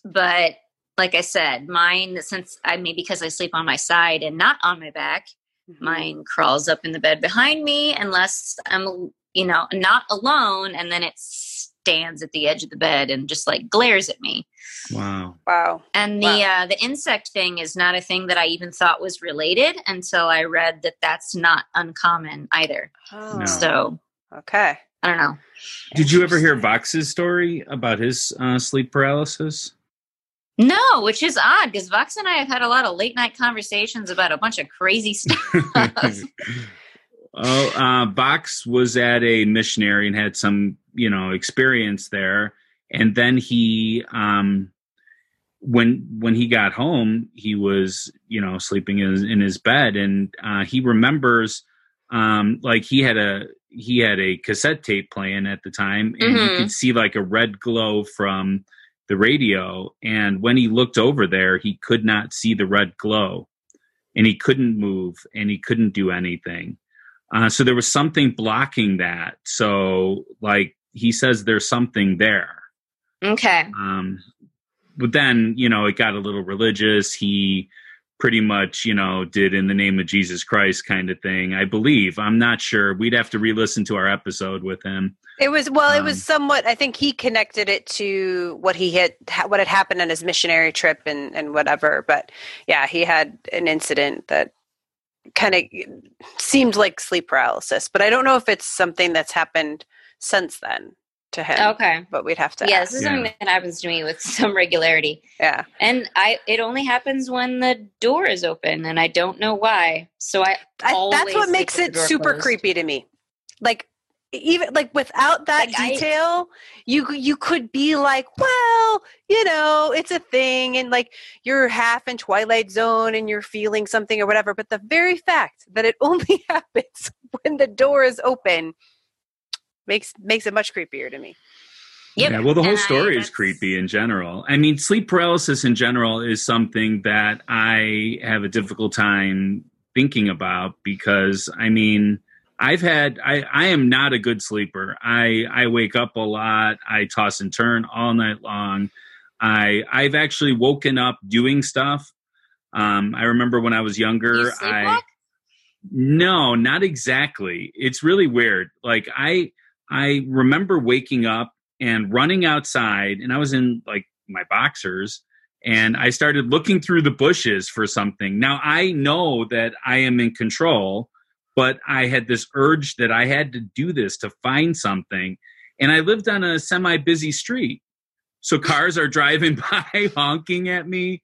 But like I said, mine, since I maybe because I sleep on my side and not on my back, Mhm. mine crawls up in the bed behind me unless I'm, you know, not alone. And then it stands at the edge of the bed and just like glares at me. Wow. Wow. And the Wow. uh, the insect thing is not a thing that I even thought was related until I read that that's not uncommon either. Oh, No. So okay. I don't know. Did you ever hear Vox's story about his uh, sleep paralysis? No, which is odd because Vox and I have had a lot of late night conversations about a bunch of crazy [LAUGHS] stuff. oh, uh, Vox was at a missionary and had some, you know, experience there, and then he, um, when when he got home, he was, you know, sleeping in his, in his bed, and uh, he remembers, um, like he had a he had a cassette tape playing at the time, and you Mhm. could see like a red glow from the radio, and when he looked over there, he could not see the red glow and he couldn't move and he couldn't do anything. Uh, so there was something blocking that. So, like he says, there's something there. okay. Um, but then, you know, it got a little religious. He pretty much, you know, did in the name of Jesus Christ kind of thing. I believe. I'm not sure. We'd have to re-listen to our episode with him. It was well. It Um, was somewhat. I think he connected it to what he had, what had happened on his missionary trip, and and whatever. But yeah, he had an incident that kind of seemed like sleep paralysis. But I don't know if it's something that's happened since then to him. Okay. But we'd have to. Yeah, ask. this is Yeah. something that happens to me with [LAUGHS] some regularity. yeah. And I it only happens when the door is open and I don't know why. So I, I, that's what makes it super closed. creepy to me. Like even like without that Like, I- detail, you you could be like, well, you know, it's a thing, and like you're half in Twilight Zone and you're feeling something or whatever. But the very fact that it [LAUGHS] only [LAUGHS] happens when the door is open makes makes it much creepier to me. Yep. Yeah, well, the whole And I- story is creepy in general. I mean, sleep paralysis in general is something that I have a difficult time thinking about because, I mean, I've had I, I am not a good sleeper. I I wake up a lot. I toss and turn all night long. I I've actually woken up doing stuff. Um, I remember when I was younger. You I no, not exactly. It's really weird. Like I I remember waking up and running outside and I was in like my boxers and I started looking through the bushes for something. Now I know that I am in control, but I had this urge that I had to do this to find something. And I lived on a semi busy street. So cars are driving [LAUGHS] by honking at me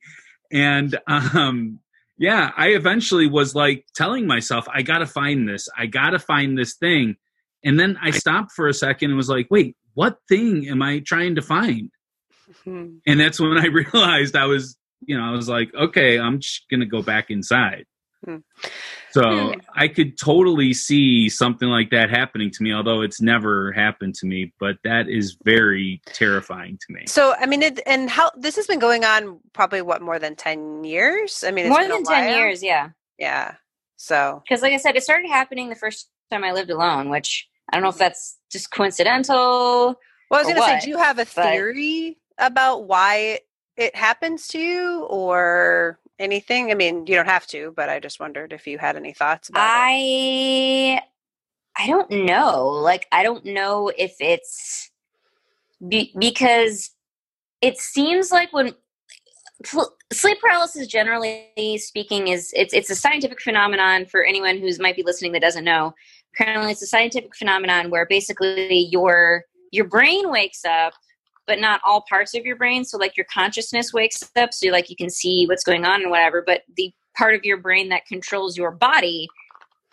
and um yeah, I eventually was like telling myself, I got to find this. I got to find this thing. And then I stopped for a second and was like, wait, what thing am I trying to find? Hmm. And that's when I [LAUGHS] realized I was, you know, I was like, okay, I'm just going to go back inside. Hmm. So I could totally see something like that happening to me, although it's never happened to me. But that is very terrifying to me. So I mean, it, and how this has been going on probably what more than ten years. I mean, it's More than 10 years, yeah. Yeah. So Because, like I said, it started happening the first time I lived alone, which I don't know if that's just coincidental. Well, I was going to say, do you have a But- theory about why it happens to you or anything? I mean, you don't have to, but I just wondered if you had any thoughts about it. I I don't know. Like I don't know if it's be, because it seems like when pl- sleep paralysis generally speaking is it's it's a scientific phenomenon for anyone who's might be listening that doesn't know. Currently it's a scientific phenomenon where basically your your brain wakes up but not all parts of your brain so like your consciousness wakes up so like you can see what's going on and whatever but the part of your brain that controls your body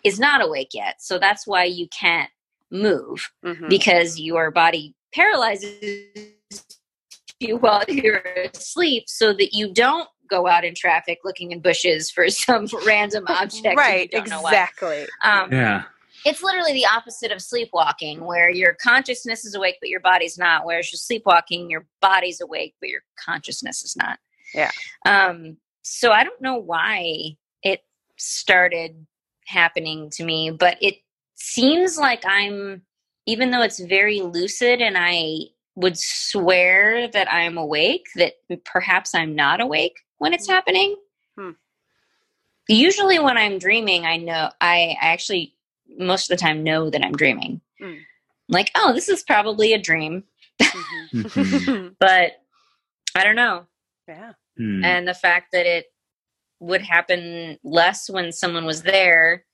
is not awake yet. So that's why you can't move Mhm. because your body paralyzes you while you're asleep so that you don't go out in traffic looking in bushes for [LAUGHS] some random object. and you right, don't know exactly. Um, Yeah. It's literally the opposite of sleepwalking, where your consciousness is awake but your body's not. Whereas you're sleepwalking, your body's awake but your consciousness is not. Yeah. Um. So I don't know why it started happening to me, but it seems like I'm, even though it's very lucid, and I would swear that I'm awake, that perhaps I'm not awake when it's happening. Hmm. Usually, when I'm dreaming, I know I I actually most of the time know that I'm dreaming. Mm. Like, oh, this is probably a dream, Mhm. Mhm. [LAUGHS] but I don't know. yeah. Hmm. And the fact that it would happen less when someone was there,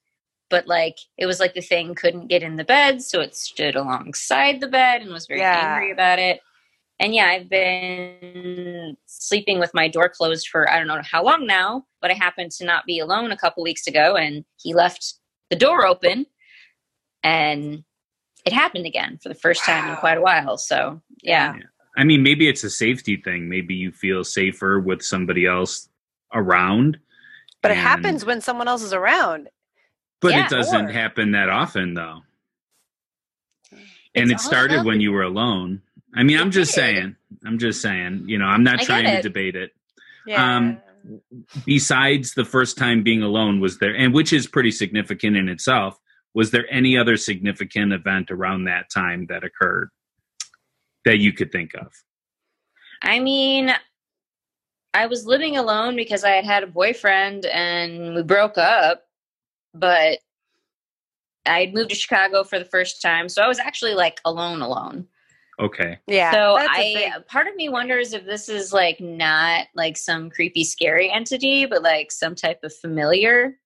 but like it was like the thing couldn't get in the bed, so it stood alongside the bed and was very Yeah. angry about it. And yeah, I've been sleeping with my door closed for I don't know how long now, but I happened to not be alone a couple weeks ago and he left the door open and it happened again for the first time in quite a while. So yeah. I mean, maybe it's a safety thing. Maybe you feel safer with somebody else around. But it happens when someone else is around. But Yeah, it doesn't or- happen that often, though. And It's it started all when you were alone. I mean, I'm just did. saying. I'm just saying. You know, I'm not I trying to debate it. Yeah. Um, Besides the first time being alone, was there, and which is pretty significant in itself, was there any other significant event around that time that occurred that you could think of? I mean, I was living alone because I had had a boyfriend and we broke up, but I had moved to Chicago for the first time. So I was actually like alone, alone. Okay. yeah. so I big- part of me wonders if this is like not like some creepy, scary entity, but like some type of familiar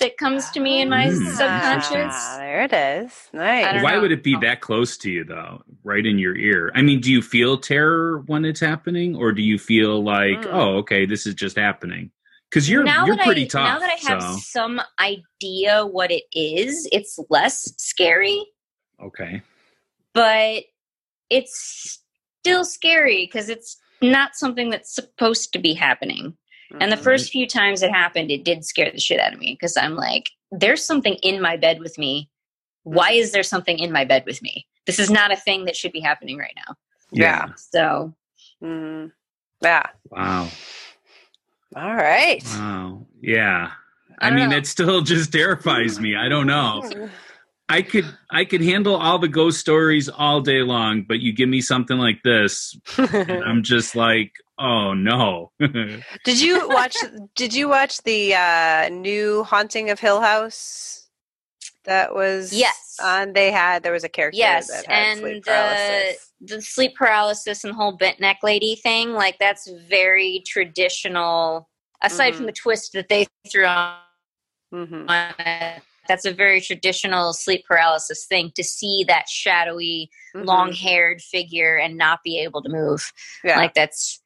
that comes to me in my Hmm. subconscious. Ah, there it is. Nice. Why know. would it be that close to you, though? Right in your ear. I mean, do you feel terror when it's happening, or do you feel like, Mm. oh, okay, this is just happening? Because you're now you're that pretty I, tough. Now that I have so some idea what it is, it's less scary. okay. but it's still scary because it's not something that's supposed to be happening. And the Mhm. first few times it happened, it did scare the shit out of me because I'm like, there's something in my bed with me. Why is there something in my bed with me? This is not a thing that should be happening right now. Yeah. So, Mm. Yeah. Wow. All right. Wow. Yeah. I I, mean, know. it still just terrifies me. I don't know. I could I could handle all the ghost stories all day long, but you give me something like this, and I'm [LAUGHS] just like, oh no. [LAUGHS] did you watch? Did you watch the uh, new Haunting of Hill House? That was Yes. On they had there was a character. yes. that had sleep And uh, paralysis. the sleep paralysis and the whole bent neck lady thing, like, that's very traditional, aside Mhm. from the twist that they threw on Mhm. on it. That's a very traditional sleep paralysis thing to see that shadowy, Mhm. long haired figure and not be able to move. Yeah. Like that's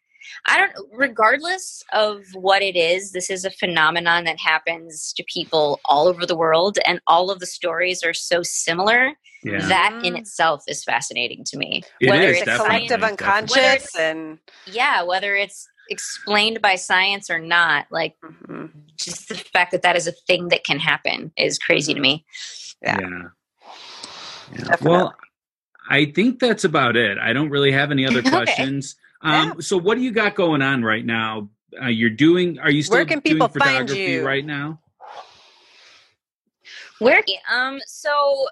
I don't regardless of what it is, this is a phenomenon that happens to people all over the world and all of the stories are so similar. yeah. That in Mm. itself is fascinating to me. It whether is, it's definitely, collective science, unconscious Whether and yeah, whether it's explained by science or not, like Mhm. just the fact that that is a thing that can happen is crazy to me. Yeah. Yeah. Yeah. Well, I think that's about it. I don't really have any other [LAUGHS] Okay. questions. Um, So, what do you got going on right now? Uh, you're doing? Are you still Where can doing people find photography you? right now? Where um so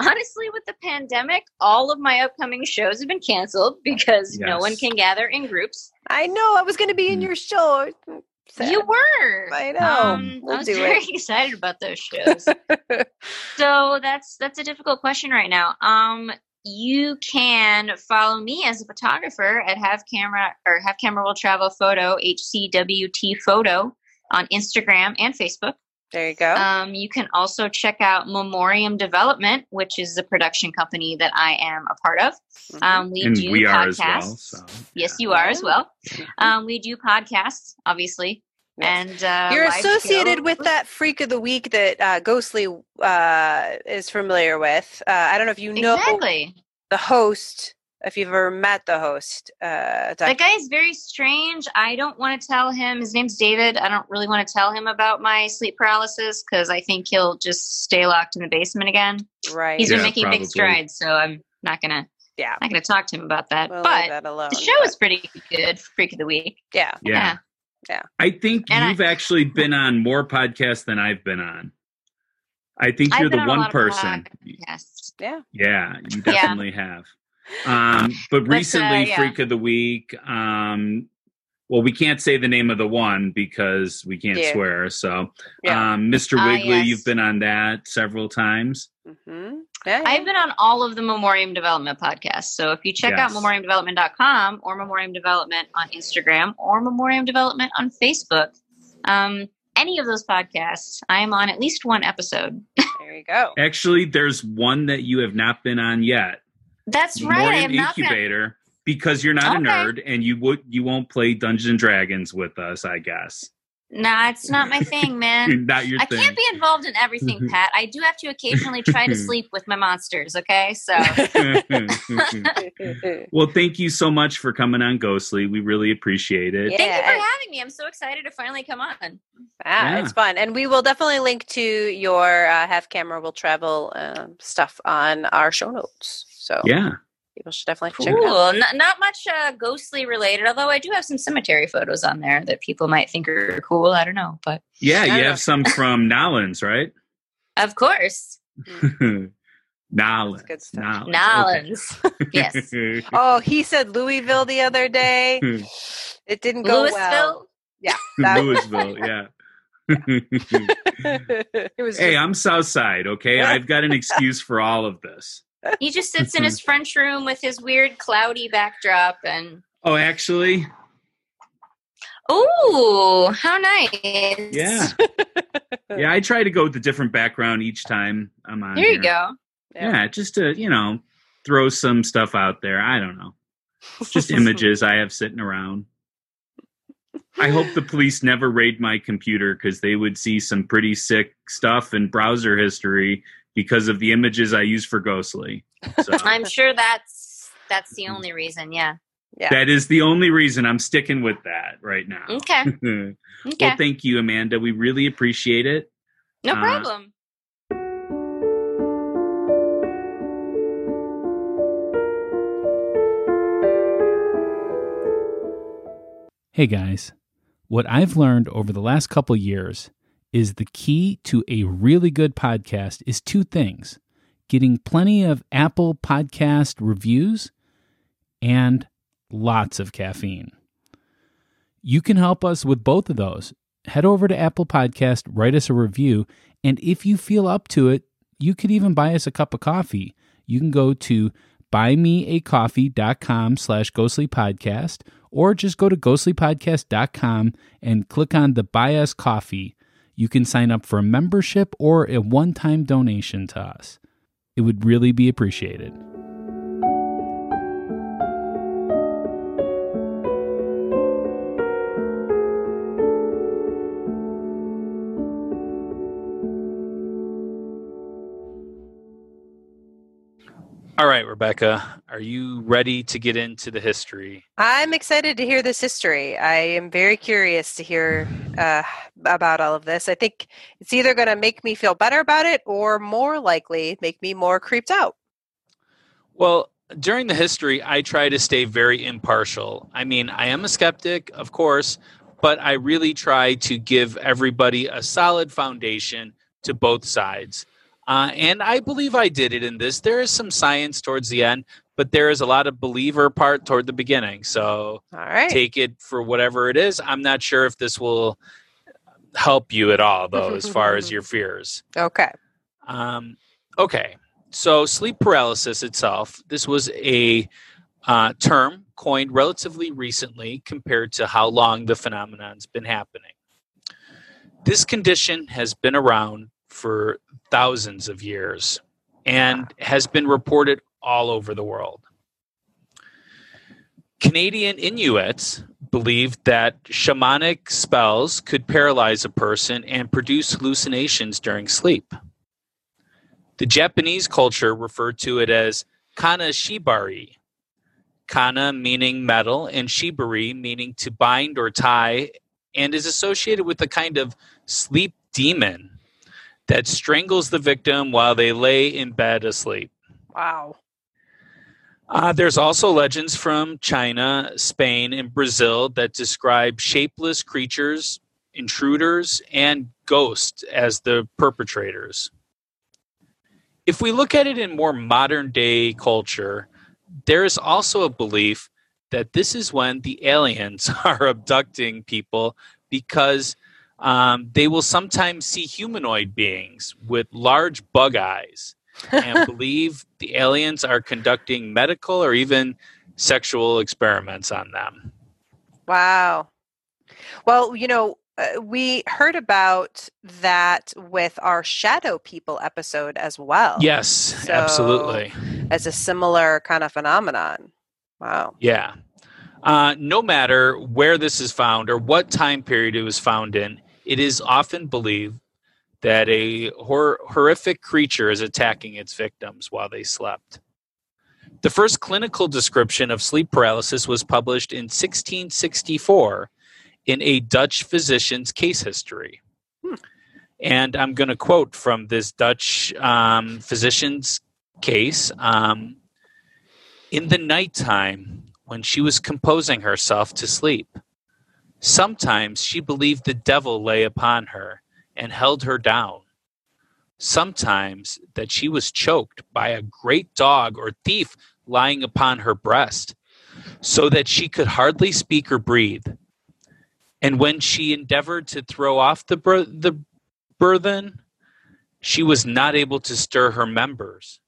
honestly with the pandemic, all of my upcoming shows have been canceled because no one can gather in groups. I know I was going to be in Mm. your show. Sad. You were. I know. Um, We'll I was very it. [LAUGHS] excited about those shows. [LAUGHS] so that's that's a difficult question right now. Um, you can follow me as a photographer at Have Camera or Have Camera Will Travel Photo HCWT Photo on Instagram and Facebook. There you go. Um, you can also check out Memoriam Development, which is the production company that I am a part of. Mhm. Um, we and do we podcasts. are as well. So, Yes, you are as well. Mhm. Um, we do podcasts, obviously. And uh, You're associated show. with that freak of the week that uh, Ghostly uh, is familiar with. Uh, I don't know if you know Exactly. the host, if you've ever met the host. Uh, That guy is very strange. I don't want to tell him. His name's David. I don't really want to tell him about my sleep paralysis because I think he'll just stay locked in the basement again. right. He's Yeah, been making probably. big strides, so I'm not gonna yeah. not gonna talk to him about that. We'll but that alone. the show but- is pretty good. Freak of the week. yeah. Yeah. Yeah. I think And you've actually been on more podcasts than I've been on. I think I've you're the on one person. Yes. Yeah. Yeah, you Yeah. definitely have. Um, but But, uh, recently, yeah. Freak of the Week. Um, well, we can't say the name of the one because we can't Yeah. swear. So, Yeah. um, Mr. Ah, Wiggly, yes. you've been on that several times. hmm yeah. I've been on all of the Memoriam Development podcasts. So if you check out Yes. memoriamdevelopment.com or Memoriam Development on Instagram or Memoriam Development on Facebook, um, any of those podcasts, I am on at least one episode. [LAUGHS] there you go. Actually, there's one that you have not been on yet. That's right. I Memoriam have not been. Incubator, because you're not a nerd and you would you won't play Dungeons and Dragons with us. I guess Nah, it's not my thing, man. [LAUGHS] not your I thing. can't be involved in everything, [LAUGHS] Pat. I do have to occasionally try to [LAUGHS] sleep with my monsters, okay? So well, thank you so much for coming on Ghostly. We really appreciate it. Yeah. thank you for having me. I'm so excited to finally come on. Ah, Yeah. it's fun, and we will definitely link to your uh, Have Camera Will Travel um, stuff on our show notes. So Yeah. people should definitely check it out. Cool. Not, not much uh, ghostly related, although I do have some cemetery photos on there that people might think are cool. I don't know, but Yeah, you Yeah. have some from Nolans, right? of course, [LAUGHS] Nolans. good stuff. Nolans. Nolans. Yes. [LAUGHS] Oh, he said Louisville the other day. [LAUGHS] It didn't go Louisville. well. That- Louisville, yeah. it was hey, just- I'm Southside, okay? I've got an excuse for all of this. He just [LAUGHS] sits in his French room with his weird cloudy backdrop and. Oh, actually, Oh, how nice. yeah. Yeah, I try to go with a different background each time I'm on. There you here. go. Yeah. just to, you know, throw some stuff out there. I don't know. [LAUGHS] Just images I have sitting around. I hope the police never raid my computer because they would see some pretty sick stuff in browser history because of the images I use for Ghostly. So [LAUGHS] I'm sure that's that's the only reason. Yeah. Yeah. that is the only reason I'm sticking with that right now. [LAUGHS] Okay. well, thank you, Amanda. We really appreciate it. No uh, problem. Hey guys, what I've learned over the last couple years is the key to a really good podcast is two things getting plenty of Apple Podcast reviews and lots of caffeine. You can help us with both of those. Head over to Apple Podcast, write us a review, and if you feel up to it, you could even buy us a cup of coffee. You can go to buymeacoffee.com slash ghostly podcast or just go to ghostlypodcast.com and click on the buy us coffee you can sign up for a membership or a one-time donation to us. It would really be appreciated all right rebecca are you ready to get into the history I'm excited to hear this history. I am very curious to hear uh, about all of this. I think it's either going to make me feel better about it or more likely make me more creeped out. Well, during the history, I try to stay very impartial. I mean, I am a skeptic, of course, but I really try to give everybody a solid foundation to both sides. Uh, and I believe I did it in this. There is some science towards the end, but there is a lot of believer part toward the beginning. So All right. take it for whatever it is. I'm not sure if this will help you at all, though, as [LAUGHS] far as your fears. Okay. Um, okay, so sleep paralysis itself, this was a uh, term coined relatively recently compared to how long the phenomenon's been happening. This condition has been around for thousands of years and has been reported all over the world. Canadian Inuits believed that shamanic spells could paralyze a person and produce hallucinations during sleep. The Japanese culture referred to it as kana shibari. Kana meaning metal and shibari meaning to bind or tie, and is associated with a kind of sleep demon that strangles the victim while they lay in bed asleep. Wow. Uh, there's also legends from China, Spain, and Brazil that describe shapeless creatures, intruders, and ghosts as the perpetrators. If we look at it in more modern day culture, there is also a belief that this is when the aliens [LAUGHS] are abducting people because um, they will sometimes see humanoid beings with large bug eyes and [LAUGHS] believe the aliens are conducting medical or even sexual experiments on them. Wow. Well, you know, uh, we heard about that with our Shadow People episode as well. Yes, So- absolutely. As a similar kind of phenomenon. Wow. Yeah. Uh, no matter where this is found or what time period it was found in, it is often believed that a hor- horrific creature is attacking its victims while they slept. The first clinical description of sleep paralysis was published in 1664 in a Dutch physician's case history. Hmm. And I'm going to quote from this Dutch um, physician's case. Um, in the nighttime, when she was composing herself to sleep, sometimes she believed the devil lay upon her and held her down. Sometimes that she was choked by a great dog or thief lying upon her breast, so that she could hardly speak or breathe. And when she endeavored to throw off the, bur- the burthen, she was not able to stir her members.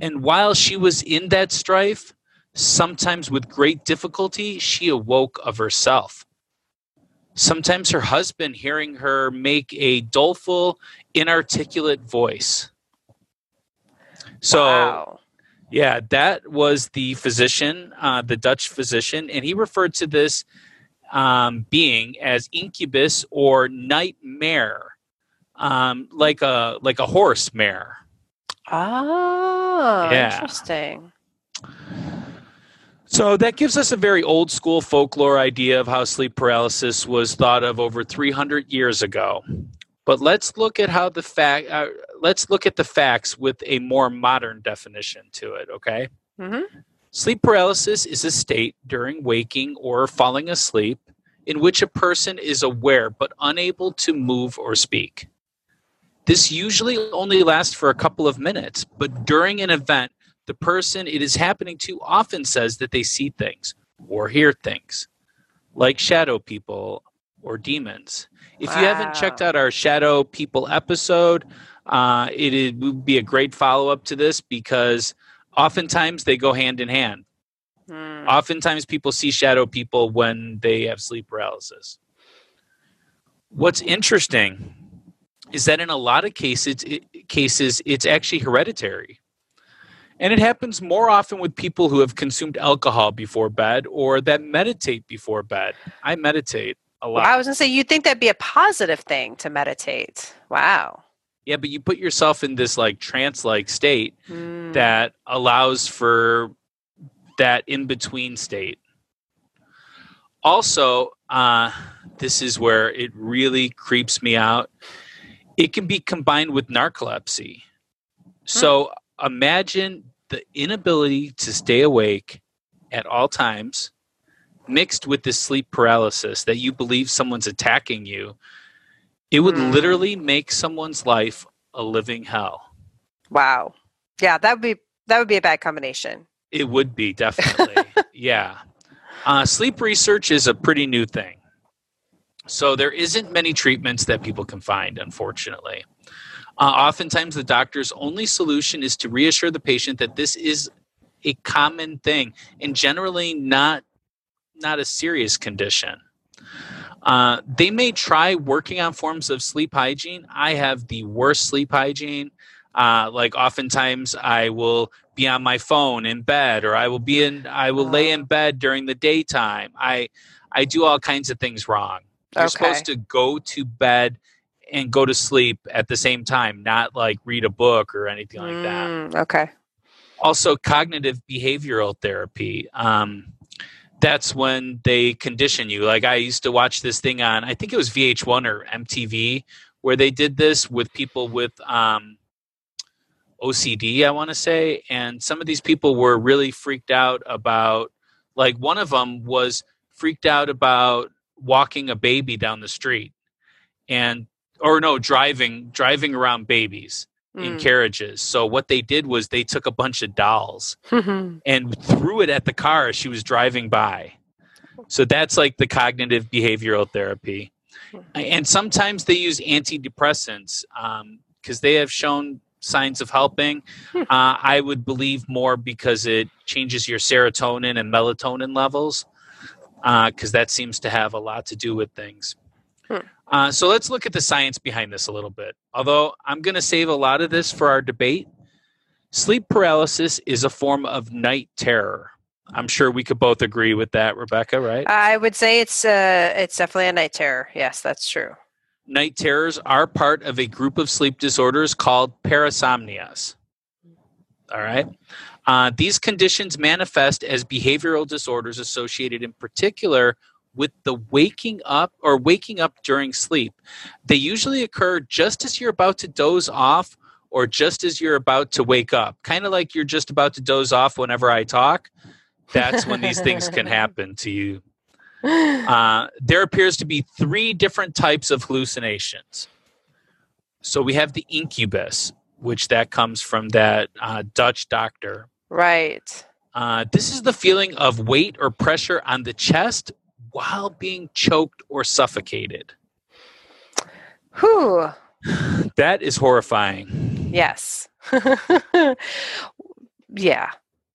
And while she was in that strife, sometimes with great difficulty, she awoke of herself. Sometimes her husband, hearing her make a doleful, inarticulate voice. So, wow. yeah, that was the physician, uh, the Dutch physician, and he referred to this um, being as incubus or nightmare, um, like a like a horse mare. Oh, Yeah. interesting. So that gives us a very old school folklore idea of how sleep paralysis was thought of over 300 years ago. But let's look at how the fact uh, let's look at the facts with a more modern definition to it, okay? hmm Sleep paralysis is a state during waking or falling asleep in which a person is aware but unable to move or speak. This usually only lasts for a couple of minutes, but during an event, the person it is happening to often says that they see things or hear things, like shadow people or demons. If you haven't checked out our shadow people episode, uh, it, it would be a great follow up to this because oftentimes they go hand in hand. Hmm. Oftentimes people see shadow people when they have sleep paralysis. What's interesting is that in a lot of cases, it, cases it's actually hereditary. And it happens more often with people who have consumed alcohol before bed or that meditate before bed. I meditate a lot. I was gonna say you'd think that'd be a positive thing to meditate. Wow. Yeah, but you put yourself in this like trance like state Hmm. that allows for that in between state. Also, uh, this is where it really creeps me out. It can be combined with narcolepsy. So imagine the inability to stay awake at all times, mixed with this sleep paralysis that you believe someone's attacking you. It would Hmm. literally make someone's life a living hell. Wow. Yeah, that would be that would be a bad combination. It would be definitely, [LAUGHS] yeah. Uh, sleep research is a pretty new thing, so there isn't many treatments that people can find, unfortunately. Uh, oftentimes, the doctor's only solution is to reassure the patient that this is a common thing and generally not not a serious condition. Uh, they may try working on forms of sleep hygiene. I have the worst sleep hygiene. Uh, like oftentimes, I will be on my phone in bed, or I will be in. I will lay in bed during the daytime. I I do all kinds of things wrong. You're Okay. supposed to go to bed and go to sleep at the same time, not like read a book or anything like that. Mm, okay. Also, cognitive behavioral therapy. Um, that's when they condition you. Like I used to watch this thing on, I think it was VH1 or MTV, where they did this with people with um, OCD, I want to say. And some of these people were really freaked out about, like, one of them was freaked out about walking a baby down the street and, or no, driving, driving around babies in Mm. carriages. So what they did was they took a bunch of dolls and threw it at the car as she was driving by. So that's like the cognitive behavioral therapy. And sometimes they use antidepressants because they have shown signs of helping. Hmm. Uh, I would believe more because it changes your serotonin and melatonin levels because that seems to have a lot to do with things. Hmm. Uh, so let's look at the science behind this a little bit. Although I'm going to save a lot of this for our debate, sleep paralysis is a form of night terror. I'm sure we could both agree with that, Rebecca, right? I would say it's uh, it's definitely a night terror. Yes, that's true. Night terrors are part of a group of sleep disorders called parasomnias. All right. Uh, these conditions manifest as behavioral disorders associated in particular with the waking up or waking up during sleep. They usually occur just as you're about to doze off or just as you're about to wake up. Kind of like you're just about to doze off whenever I talk. That's when these things can [LAUGHS] happen to you. Uh, there appears to be three different types of hallucinations. So we have the incubus, which that comes from that uh, Dutch doctor. right. Uh, this is the feeling of weight or pressure on the chest while being choked or suffocated. Whew. [SIGHS] That is horrifying. Yes. [LAUGHS] yeah.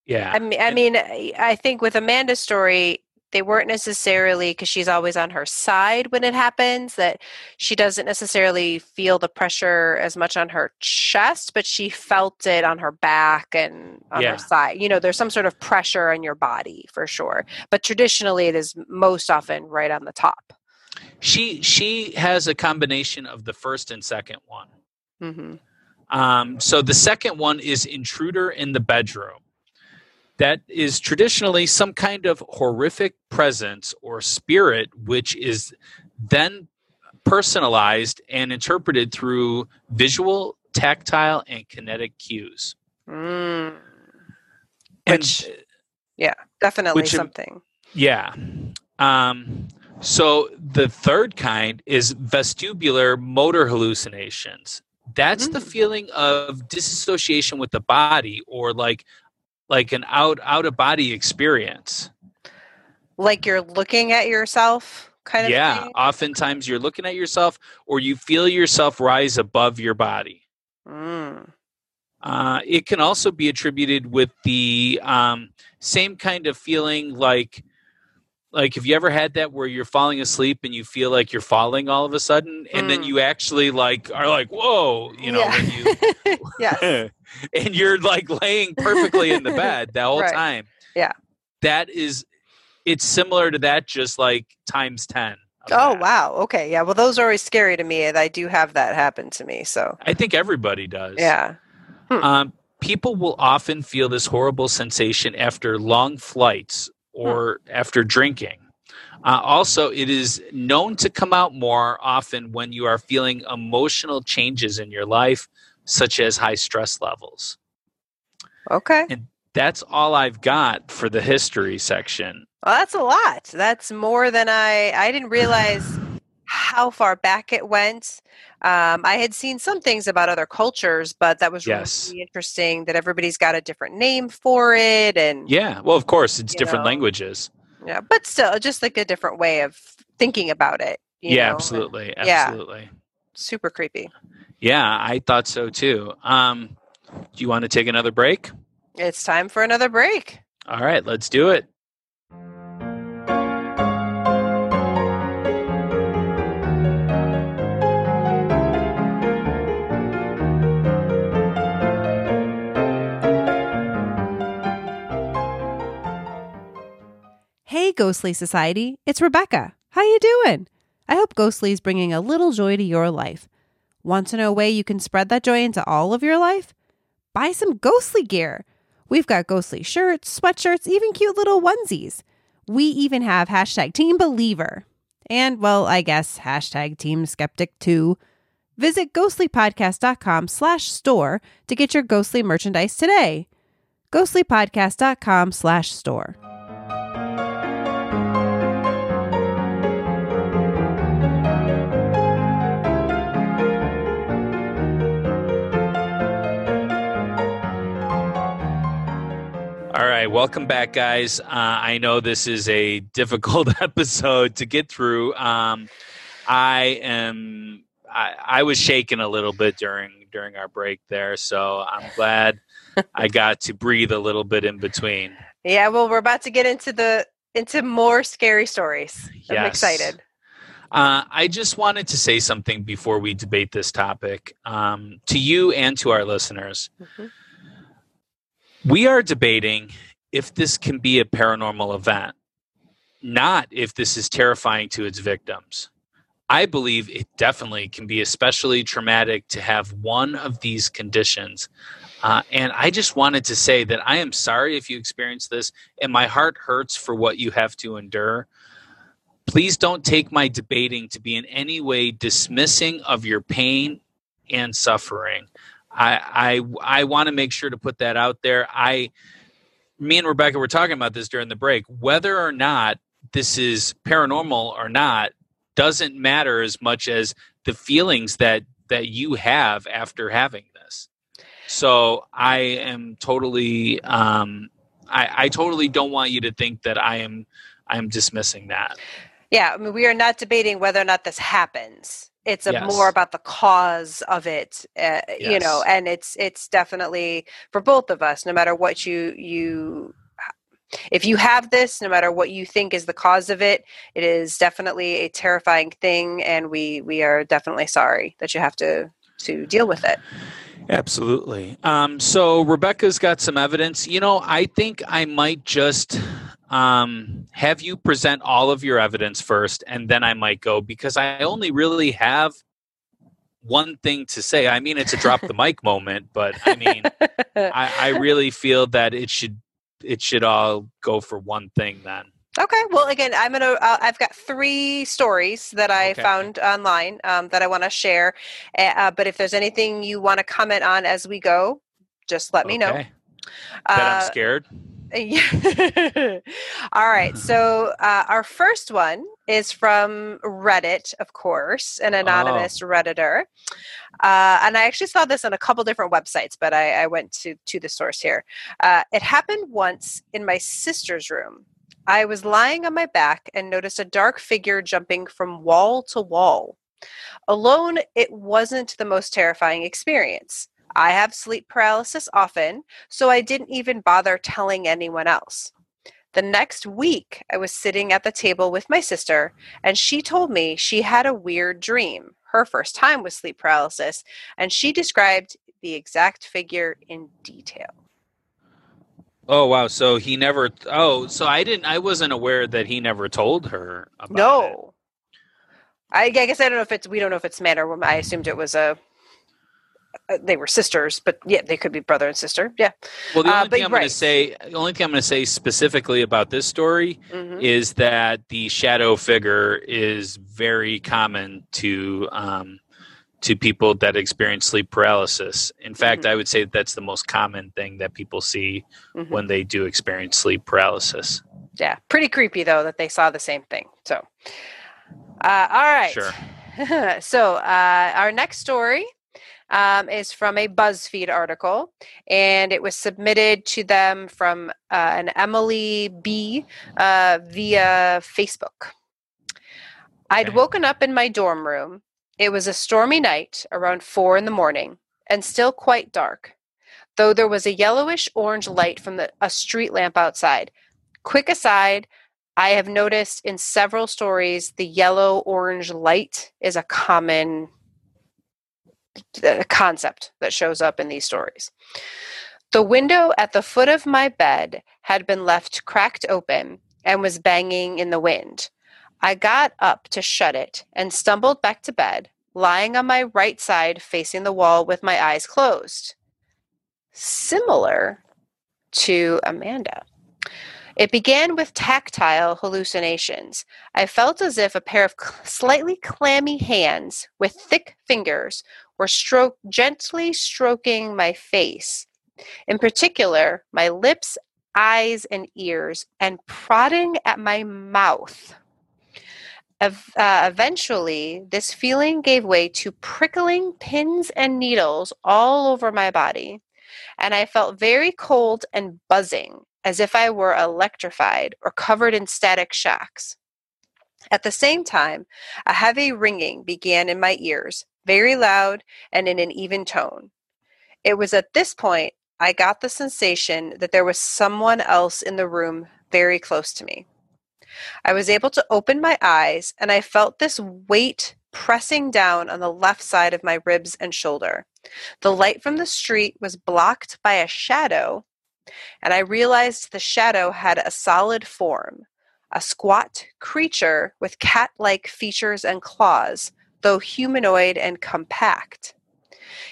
Yeah. I mean, I mean, I I think with Amanda's story, they weren't necessarily because she's always on her side when it happens. That she doesn't necessarily feel the pressure as much on her chest, but she felt it on her back and on Yeah. her side. You know, there's some sort of pressure on your body for sure. But traditionally, it is most often right on the top. She she has a combination of the first and second one. hmm Um, so the second one is intruder in the bedroom. That is traditionally some kind of horrific presence or spirit, which is then personalized and interpreted through visual, tactile, and kinetic cues. Mm. And Which- Definitely Which, something. Yeah. Um, so the third kind is vestibular motor hallucinations. That's the Mm. feeling of disassociation with the body or like like an out out of body experience. Like you're looking at yourself, kind of. yeah, thing? oftentimes you're looking at yourself or you feel yourself rise above your body. Mm. Uh, it can also be attributed with the um, same kind of feeling like like have you ever had that where you're falling asleep and you feel like you're falling all of a sudden and then Mm. you actually like are like whoa you know Yeah. you [LAUGHS] yes. [LAUGHS] and you're like laying perfectly in the bed the whole Right. time Yeah. that is it's similar to that just like times 10 Oh that. wow. Okay. Yeah. Well, those are always scary to me, and I do have that happen to me. So i think everybody does yeah. Um, people will often feel this horrible sensation after long flights or after drinking. Uh, also, it is known to come out more often when you are feeling emotional changes in your life, such as high stress levels. Okay. And that's all I've got for the history section. Well, that's a lot. That's more than I. I didn't realize [LAUGHS] how far back it went. Um, I had seen some things about other cultures, but that was Yes. really interesting. That everybody's got a different name for it, and Yeah, well, of course, it's different know. languages. yeah, but still, just like a different way of thinking about it. you Yeah, know, and absolutely, yeah. absolutely. Super creepy. Yeah, I thought so too. Um, do you want to take another break? It's time for another break. All right, let's do it. Ghostly Society, it's Rebecca. How you doing? I hope Ghostly is bringing a little joy to your life. Want to know a way you can spread that joy into all of your life? Buy some Ghostly gear. We've got Ghostly shirts, sweatshirts, even cute little onesies. We even have hashtag Team Believer. And, well, I guess hashtag Team Skeptic too. Visit ghostlypodcast.com slash store to get your ghostly merchandise today. ghostlypodcast.com slash store. All right, welcome back, guys. Uh, I know this is a difficult [LAUGHS] episode to get through. Um, I am. I, I was shaking a little bit during during our break there, so I'm glad I [LAUGHS] got to breathe a little bit in between. Yeah, well, we're about to get into the into more scary stories. I'm Yes. excited. Uh, I just wanted to say something before we debate this topic um, to you and to our listeners. Mhm. We are debating if this can be a paranormal event, not if this is terrifying to its victims. I believe it definitely can be especially traumatic to have one of these conditions. Uh, and I just wanted to say that I am sorry if you experience this, and my heart hurts for what you have to endure. Please don't take my debating to be in any way dismissing of your pain and suffering. I I I want to make sure to put that out there. I me and Rebecca were talking about this during the break. Whether or not this is paranormal or not doesn't matter as much as the feelings that that you have after having this. So I am totally um I, I totally don't want you to think that I am I am dismissing that. Yeah, I mean, we are not debating whether or not this happens. It's a Yes. more about the cause of it, uh, you know, and it's it's definitely for both of us. No matter what you you, if you have this, no matter what you think is the cause of it, it is definitely a terrifying thing, and we we are definitely sorry that you have to to deal with it. Absolutely. Um, so Rebecca's got some evidence. You know, I think I might just um, have you present all of your evidence first, and then I might go because I only really have one thing to say. I mean, it's a drop the mic moment, but I mean, [LAUGHS] I, I really feel that it should it should all go for one thing then. Okay. Well, again, I'm gonna. Uh, I've got three stories that I Okay. found online um, that I want to share. Uh, Uh, but if there's anything you want to comment on as we go, just let me know. Okay. Bet I'm Uh, scared. Yeah. [LAUGHS] All right. [LAUGHS] So uh, our first one is from Reddit, of course, an anonymous Redditor. Uh, and I actually saw this on a couple different websites, but I, I went to to the source here. Uh, it happened once in my sister's room. I was lying on my back and noticed a dark figure jumping from wall to wall. Alone, it wasn't the most terrifying experience. I have sleep paralysis often, so I didn't even bother telling anyone else. The next week, I was sitting at the table with my sister, and she told me she had a weird dream, her first time with sleep paralysis, and she described the exact figure in detail. Oh wow! So he never. Oh, so I didn't. I wasn't aware that he never told her about it. No. I, I guess I don't know if it's we don't know if it's man or woman. I assumed it was a uh, they were sisters, but yeah, they could be brother and sister. Yeah. Well, the Uh, only but thing I'm going to say, the only thing I'm going to say specifically about this story hmm is that the shadow figure is very common to um, to people that experience sleep paralysis. In fact, Mm-hmm. I would say that that's the most common thing that people see hmm when they do experience sleep paralysis. Yeah. Pretty creepy though that they saw the same thing. So, uh, all right. Sure. [LAUGHS] so uh, our next story um, is from a BuzzFeed article, and it was submitted to them from uh, an Emily B uh, via Facebook. I'd woken up in my dorm room. It was a stormy night around four in the morning and still quite dark, though there was a yellowish orange light from the, a street lamp outside. Quick aside, I have noticed in several stories the yellow orange light is a common uh, concept that shows up in these stories. The window at the foot of my bed had been left cracked open, and was banging in the wind. I got up to shut it and stumbled back to bed, lying on my right side facing the wall with my eyes closed. Similar to Amanda. It began with tactile hallucinations. I felt as if a pair of cl- slightly clammy hands with thick fingers were stroke, gently stroking my face. In particular, my lips, eyes, and ears, and prodding at my mouth. Uh, eventually, this feeling gave way to prickling pins and needles all over my body, and I felt very cold and buzzing, as if I were electrified or covered in static shocks. At the same time, a heavy ringing began in my ears, very loud and in an even tone. It was at this point I got the sensation that there was someone else in the room very close to me. I was able to open my eyes and I felt this weight pressing down on the left side of my ribs and shoulder. The light from the street was blocked by a shadow, and I realized the shadow had a solid form a squat creature with cat like features and claws, though humanoid and compact.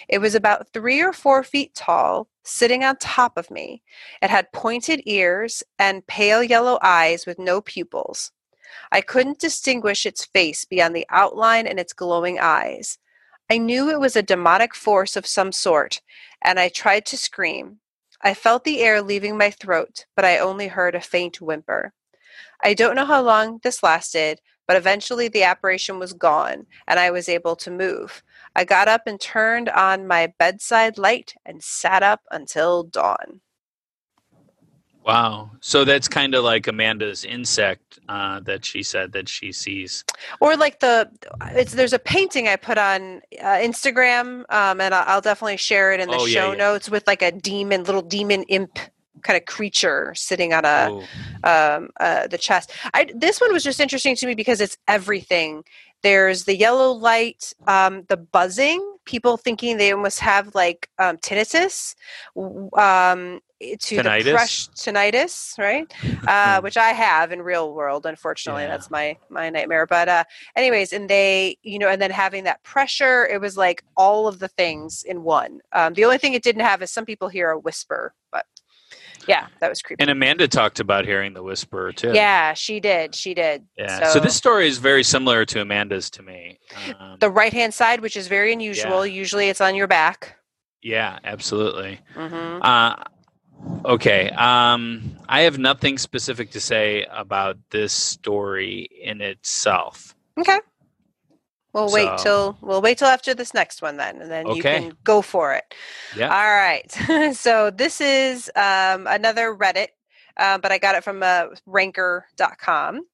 It was about three or four feet tall, sitting on top of me. It had pointed ears and pale yellow eyes with no pupils. I couldn't distinguish its face beyond the outline and its glowing eyes. I knew it was a demonic force of some sort, and I tried to scream. I felt the air leaving my throat, but I only heard a faint whimper. I don't know how long this lasted, but eventually the apparition was gone and I was able to move. I got up and turned on my bedside light and sat up until dawn. Wow. So that's kind of like Amanda's insect uh, that she said that she sees. Or like the it's there's a painting I put on uh, Instagram, um, and I'll, I'll definitely share it in the Oh, yeah, show yeah. notes with like a demon, little demon imp kind of creature sitting on a Oh, um, uh, the chest. I, this one was just interesting to me because it's everything. There's the yellow light, um, the buzzing, people thinking they almost have like um, tinnitus, um, to Tinnitus? the crush tinnitus, right? Uh, which I have in real world. Unfortunately, Yeah. that's my my nightmare. But uh, anyways, and they, you know, and then having that pressure, it was like all of the things in one. Um, the only thing it didn't have is some people hear a whisper, but yeah, that was creepy. and Amanda talked about hearing the whisper too. Yeah, she did. She did. Yeah. So, this story is very similar to Amanda's to me. Um, the right hand side, which is very unusual. Usually, it's on your back. yeah, absolutely. hmm Uh, okay. Um, I have nothing specific to say about this story in itself. Okay. We'll wait So- till we'll wait till after this next one then, and then you can go for it. Yeah. All right. [LAUGHS] so this is um, another Reddit, uh, but I got it from uh, Ranker.com.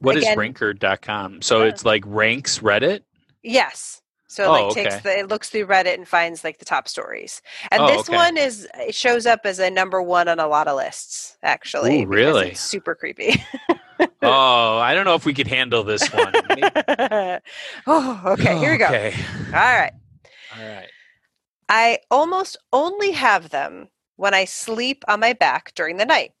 What is Again- ranker.com? So Uh, it's like ranks Reddit? Yes. So it Oh, like takes okay. the it looks through Reddit and finds like the top stories. And Oh, this okay. one is it shows up as a number one on a lot of lists actually. Ooh, really? It's super creepy. [LAUGHS] oh, I don't know if we could handle this one. [LAUGHS] oh, okay, here we go. Okay. All right. All right. I almost only have them when I sleep on my back during the night.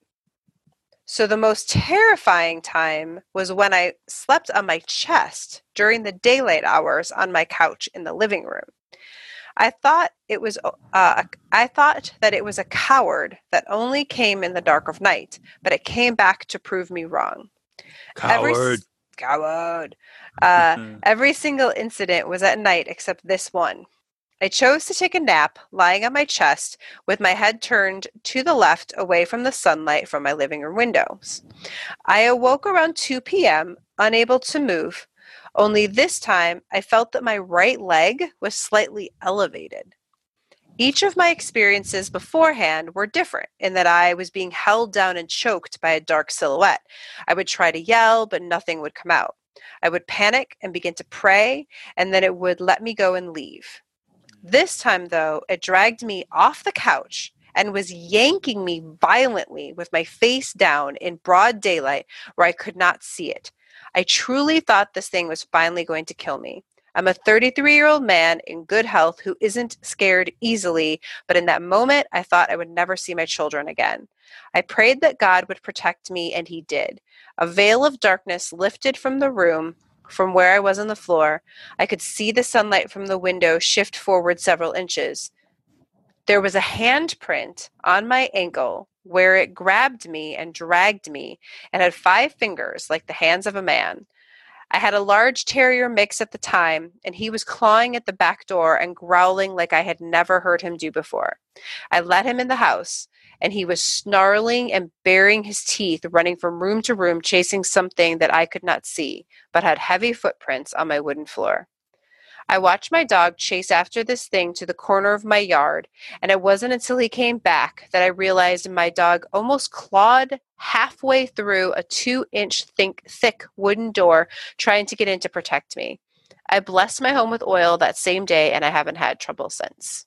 So the most terrifying time was when I slept on my chest during the daylight hours on my couch in the living room. I thought it was uh, I thought that it was a coward that only came in the dark of night, but it came back to prove me wrong. Every Coward. coward. Uh. [LAUGHS] Every single incident was at night except this one. I chose to take a nap lying on my chest with my head turned to the left away from the sunlight from my living room windows. I awoke around 2 p.m., unable to move. Only this time I felt that my right leg was slightly elevated. Each of my experiences beforehand were different in that I was being held down and choked by a dark silhouette. I would try to yell, but nothing would come out. I would panic and begin to pray, and then it would let me go and leave. This time, though, it dragged me off the couch and was yanking me violently with my face down in broad daylight where I could not see it. I truly thought this thing was finally going to kill me. I'm a 33 year old man in good health who isn't scared easily, but in that moment, I thought I would never see my children again. I prayed that God would protect me, and He did. A veil of darkness lifted from the room, from where I was on the floor. I could see the sunlight from the window shift forward several inches. There was a handprint on my ankle where it grabbed me and dragged me and had five fingers like the hands of a man. I had a large terrier mix at the time, and he was clawing at the back door and growling like I had never heard him do before. I let him in the house, and he was snarling and baring his teeth, running from room to room, chasing something that I could not see, but had heavy footprints on my wooden floor. I watched my dog chase after this thing to the corner of my yard, and it wasn't until he came back that I realized my dog almost clawed halfway through a two inch thick, thick wooden door trying to get in to protect me. I blessed my home with oil that same day, and I haven't had trouble since.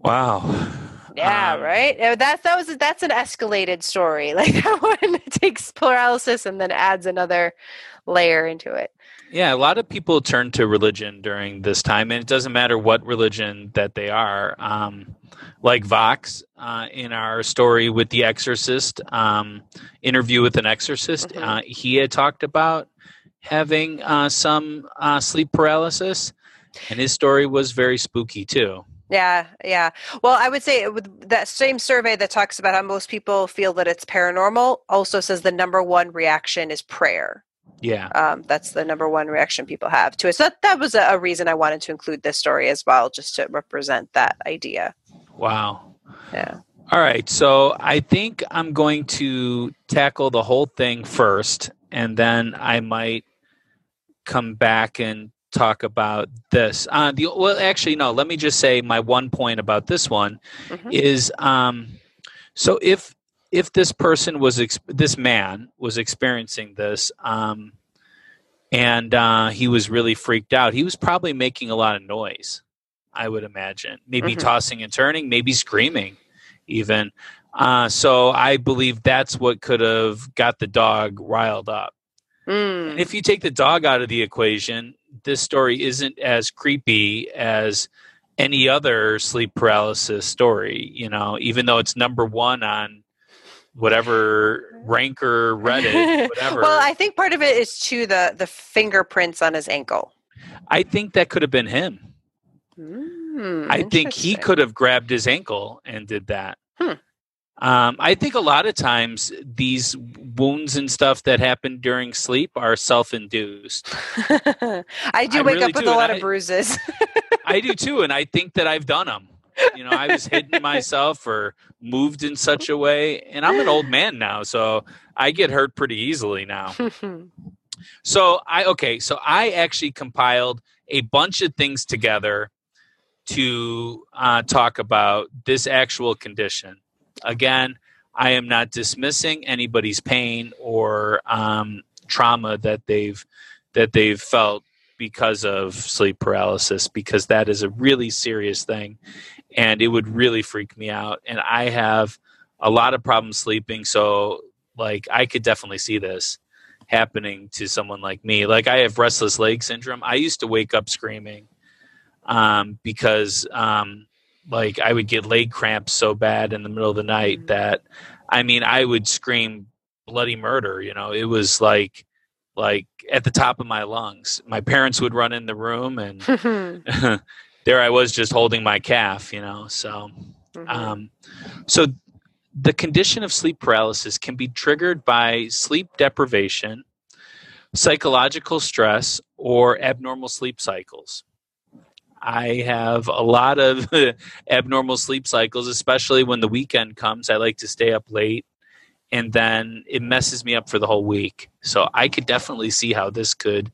Wow. Yeah, Um, right. Uh, That that was that's an escalated story. [LAUGHS] Like that one [LAUGHS] takes paralysis and then adds another layer into it. Yeah, a lot of people turn to religion during this time, and it doesn't matter what religion that they are. Um, like Vox uh, in our story with the Exorcist, um, interview with an exorcist, Mhm. uh, he had talked about having uh, some uh, sleep paralysis, and his story was very spooky too. Yeah, yeah. Well, I would say with that same survey that talks about how most people feel that it's paranormal also says the number one reaction is prayer. Yeah. Um, that's the number one reaction people have to it. So that, that was a, a reason I wanted to include this story as well, just to represent that idea. Wow. Yeah. All right, so I think I'm going to tackle the whole thing first, and then I might come back and talk about this. Uh, the well, actually, no. Let me just say my one point about this one Mhm. is um, so if if this person was ex- this man was experiencing this um, and uh, he was really freaked out, he was probably making a lot of noise. I would imagine, maybe Mhm. tossing and turning, maybe screaming, even. Uh, so I believe that's what could have got the dog riled up. Mm. And if you take the dog out of the equation, this story isn't as creepy as any other sleep paralysis story, you know, even though it's number one on whatever [LAUGHS] ranker Reddit, whatever. well, I think part of it is too the the fingerprints on his ankle. I think that could have been him. Mm, I think he could have grabbed his ankle and did that. Hmm. Um, I think a lot of times these wounds and stuff that happen during sleep are self-induced. [LAUGHS] I do I wake really up with do, a lot I- of bruises. [LAUGHS] I do too, and I think that I've done them. You know, I was hitting myself or moved in such a way, and I'm an old man now, so I get hurt pretty easily now. [LAUGHS] So I okay, so I actually compiled a bunch of things together to uh, talk about this actual condition. Again, I am not dismissing anybody's pain or um, trauma that they've that they've felt because of sleep paralysis, because that is a really serious thing, and it would really freak me out. And I have a lot of problems sleeping, so like I could definitely see this happening to someone like me. Like I have restless leg syndrome. I used to wake up screaming um, because um, like I would get leg cramps so bad in the middle of the night Mhm. that I mean I would scream bloody murder. You know, it was like like at the top of my lungs. My parents would run in the room and [LAUGHS] [LAUGHS] there I was just holding my calf. You know, so. Mhm. Um, so, the condition of sleep paralysis can be triggered by sleep deprivation, psychological stress, or abnormal sleep cycles. I have a lot of [LAUGHS] abnormal sleep cycles, especially when the weekend comes. I like to stay up late and then it messes me up for the whole week. So, I could definitely see how this could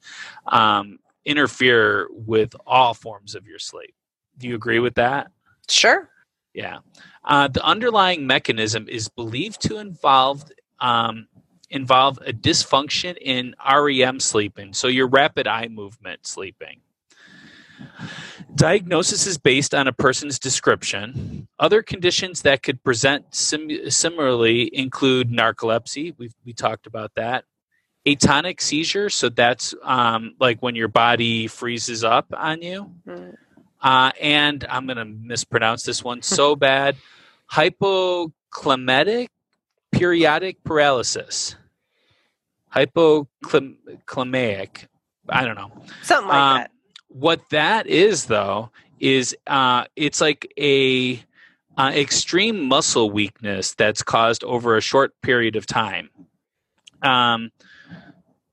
um, interfere with all forms of your sleep. Do you agree with that? sure. Yeah. Uh, the underlying mechanism is believed to involve um, involve a dysfunction in REM sleeping, so your rapid eye movement sleeping. Diagnosis is based on a person's description. Other conditions that could present sim- similarly include narcolepsy. We've we talked about that. atonic seizure. So that's um, like when your body freezes up on you. Mm. Uh, and I'm going to mispronounce this one so [LAUGHS] bad hypoclimatic periodic paralysis. Hypoclimaic. I don't know. Something like Um, that. What that is, though, is uh, it's like a uh, extreme muscle weakness that's caused over a short period of time. Um,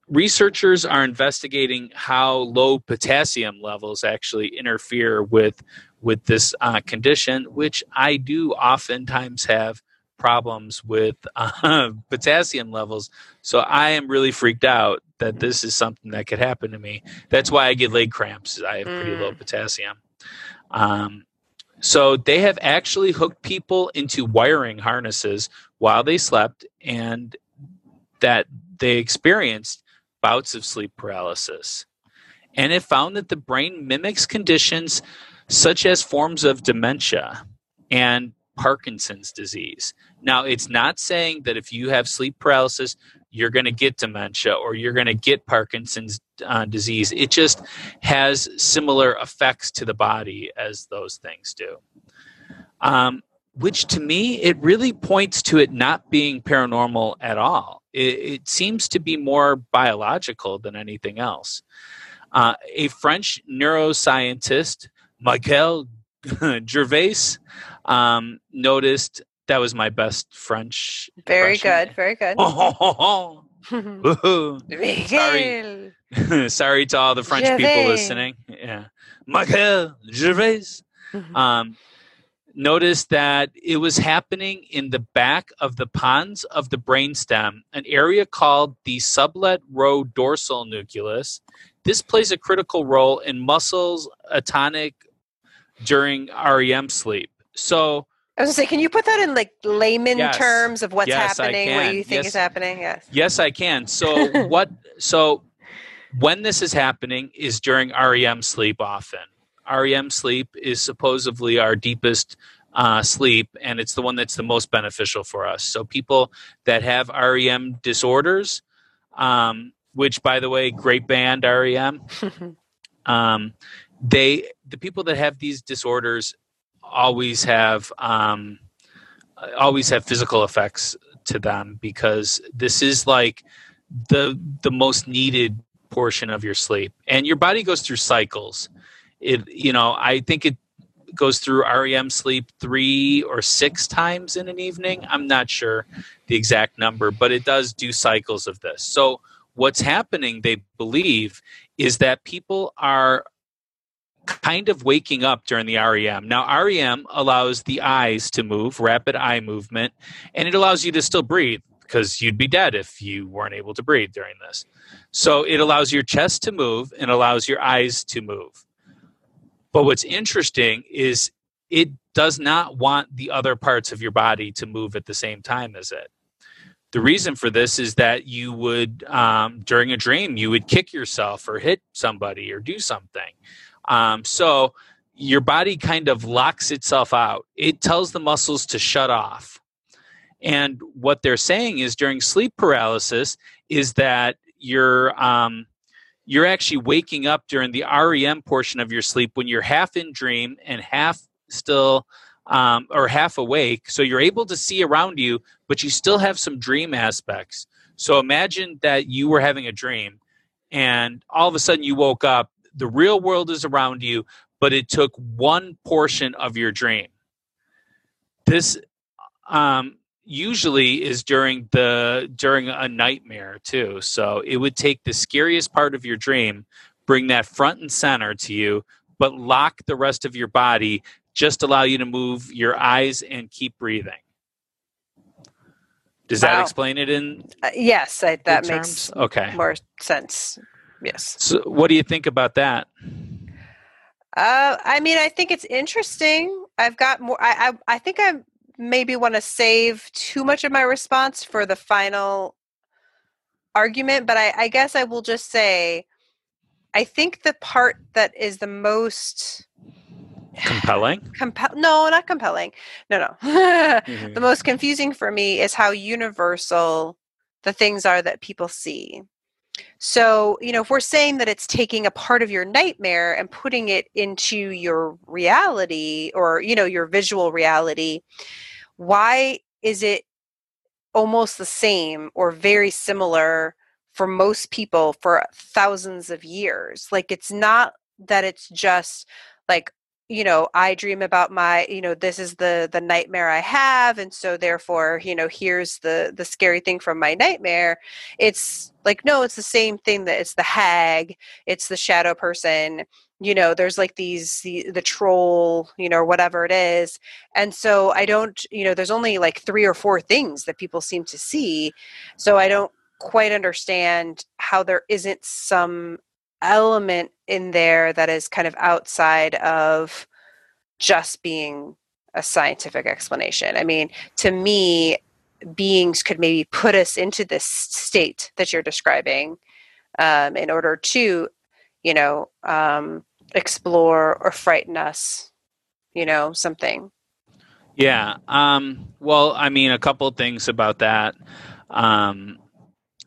researchers are investigating how low potassium levels actually interfere with with this uh, condition, which I do oftentimes have problems with uh, [LAUGHS] potassium levels. So I am really freaked out that this is something that could happen to me. That's why I get leg cramps. I have pretty low potassium. Um, so they have actually hooked people into wiring harnesses while they slept, and that they experienced bouts of sleep paralysis. And it found that the brain mimics conditions such as forms of dementia and Parkinson's disease. Now, it's not saying that if you have sleep paralysis, you're going to get dementia or you're going to get Parkinson's uh, disease. It just has similar effects to the body as those things do. Um, which to me, it really points to it not being paranormal at all. It, it seems to be more biological than anything else. Uh, a French neuroscientist, Michael [LAUGHS] Gervais, um, noticed that was my best French. Very impression. good. Very good. Oh, [LAUGHS] [LAUGHS] Woohoo. Miguel. [LAUGHS] Sorry to all the French people listening. Yeah. Michael Gervais Mhm. um, noticed that it was happening in the back of the pons of the brainstem, an area called the sublet row dorsal nucleus. This plays a critical role in muscles atonic during REM sleep. So, I was gonna say, can you put that in like layman Yes. terms of what's Yes, happening, what you think Yes. is happening? Yes. yes, I can. So, [LAUGHS] what? So, when this is happening is during REM sleep often. REM sleep is supposedly our deepest uh, sleep, and it's the one that's the most beneficial for us. So, people that have REM disorders, um, which, by the way, great band REM, [LAUGHS] um, they the people that have these disorders always have um, always have physical effects to them because this is like the the most needed portion of your sleep. And your body goes through cycles. It you know i think it goes through rem sleep three or six times in an evening. I'm not sure the exact number but it does do cycles of this. So what's happening they believe is that people are kind of waking up during the REM. Now, REM allows the eyes to move, rapid eye movement, and it allows you to still breathe because you'd be dead if you weren't able to breathe during this. So, it allows your chest to move and allows your eyes to move. But what's interesting is it does not want the other parts of your body to move at the same time as it. The reason for this is that you would, um, during a dream, you would kick yourself or hit somebody or do something. Um, so your body kind of locks itself out. It tells the muscles to shut off. And what they're saying is during sleep paralysis is that you're um, you're actually waking up during the REM portion of your sleep when you're half in dream and half still um, or half awake. So you're able to see around you, but you still have some dream aspects. So imagine that you were having a dream and all of a sudden you woke up the real world is around you, but it took one portion of your dream. This um, usually is during the during a nightmare too. So it would take the scariest part of your dream, bring that front and center to you, but lock the rest of your body. Just allow you to move your eyes and keep breathing. Does that Wow. explain it in Uh, yes, I, that makes okay? more sense. Yes. So, what do you think about that? Uh, I mean, I think it's interesting. I've got more. I I, I think I maybe want to save too much of my response for the final argument, but I, I guess I will just say, I think the part that is the most Compelling. compel. No, not compelling. No, no. [LAUGHS] Mm-hmm. the most confusing for me is how universal the things are that people see. So, you know, if we're saying that it's taking a part of your nightmare and putting it into your reality or, you know, your visual reality, why is it almost the same or very similar for most people for thousands of years? Like, it's not that it's just like, you know i dream about my you know this is the the nightmare i have and so therefore you know here's the the scary thing from my nightmare. It's like no it's the same thing that it's the hag it's the shadow person you know there's like these the, the troll you know whatever it is. And so i don't you know there's only like three or four things that people seem to see so i don't quite understand how there isn't some element in there that is kind of outside of just being a scientific explanation. I mean, to me, beings could maybe put us into this state that you're describing um, in order to, you know, um, explore or frighten us, you know, something. Yeah. Um, well, I mean, a couple things about that. Um,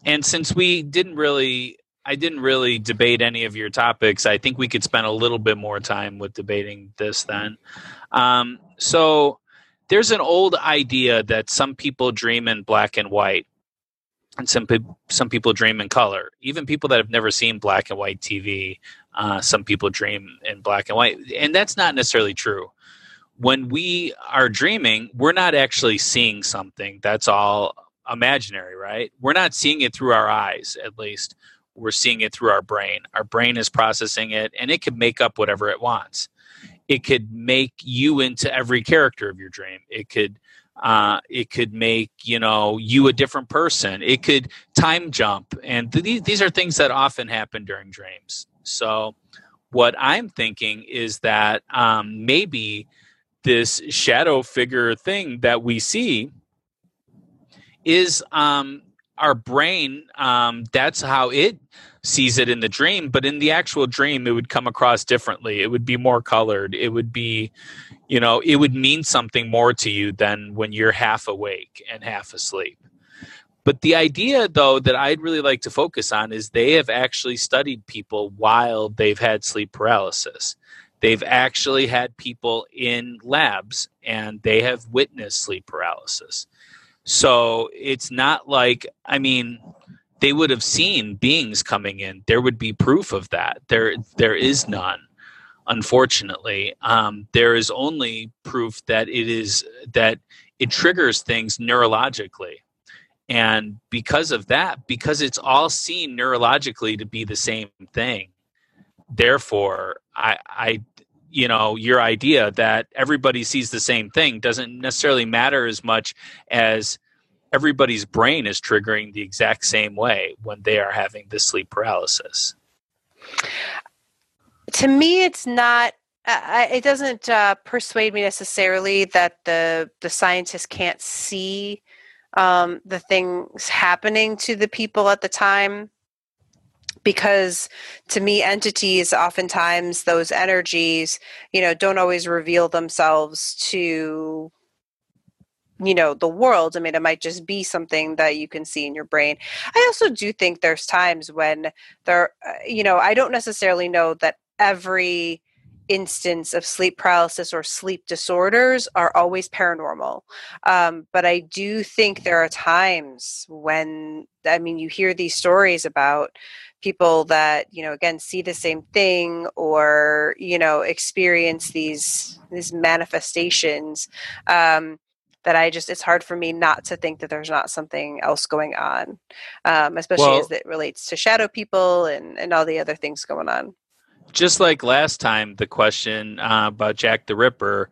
and since we didn't really I didn't really debate any of your topics. I think we could spend a little bit more time with debating this then. Um, so there's an old idea that some people dream in black and white, and some pe- some people dream in color. Even people that have never seen black and white TV, uh, some people dream in black and white, and that's not necessarily true. When we are dreaming, we're not actually seeing something. That's all imaginary, right? We're not seeing it through our eyes, at least we're seeing it through our brain. Our brain is processing it, and it can make up whatever it wants. It could make you into every character of your dream. It could uh, it could make you know you a different person. It could time jump, and th- these are things that often happen during dreams. So, what I'm thinking is that um, maybe this shadow figure thing that we see is um, our brain um, that's how it sees it in the dream but in the actual dream it would come across differently. It would be more colored. It would be you know it would mean something more to you than when you're half awake and half asleep. But the idea though that i'd really like to focus on is they have actually studied people while they've had sleep paralysis. They've actually had people in labs and they have witnessed sleep paralysis so it's not like, I mean, they would have seen beings coming in. There would be proof of that. There, there is none. Unfortunately, um, there is only proof that it is that it triggers things neurologically, and because of that, because it's all seen neurologically to be the same thing, therefore, I, I you know your idea that everybody sees the same thing doesn't necessarily matter as much as everybody's brain is triggering the exact same way when they are having the sleep paralysis. To me it's not uh, it doesn't uh, persuade me necessarily that the the scientists can't see um, the things happening to the people at the time because to me entities oftentimes those energies you know don't always reveal themselves to you know the world i mean it might just be something that you can see in your brain i also do think there's times when there uh, you know i don't necessarily know that every instance of sleep paralysis or sleep disorders are always paranormal. Um, but I do think there are times when, I mean, you hear these stories about people that you know again see the same thing or you know experience these these manifestations um, that I just it's hard for me not to think that there's not something else going on, um, especially well, as it relates to shadow people and and all the other things going on. Just like last time, the question uh, about Jack the Ripper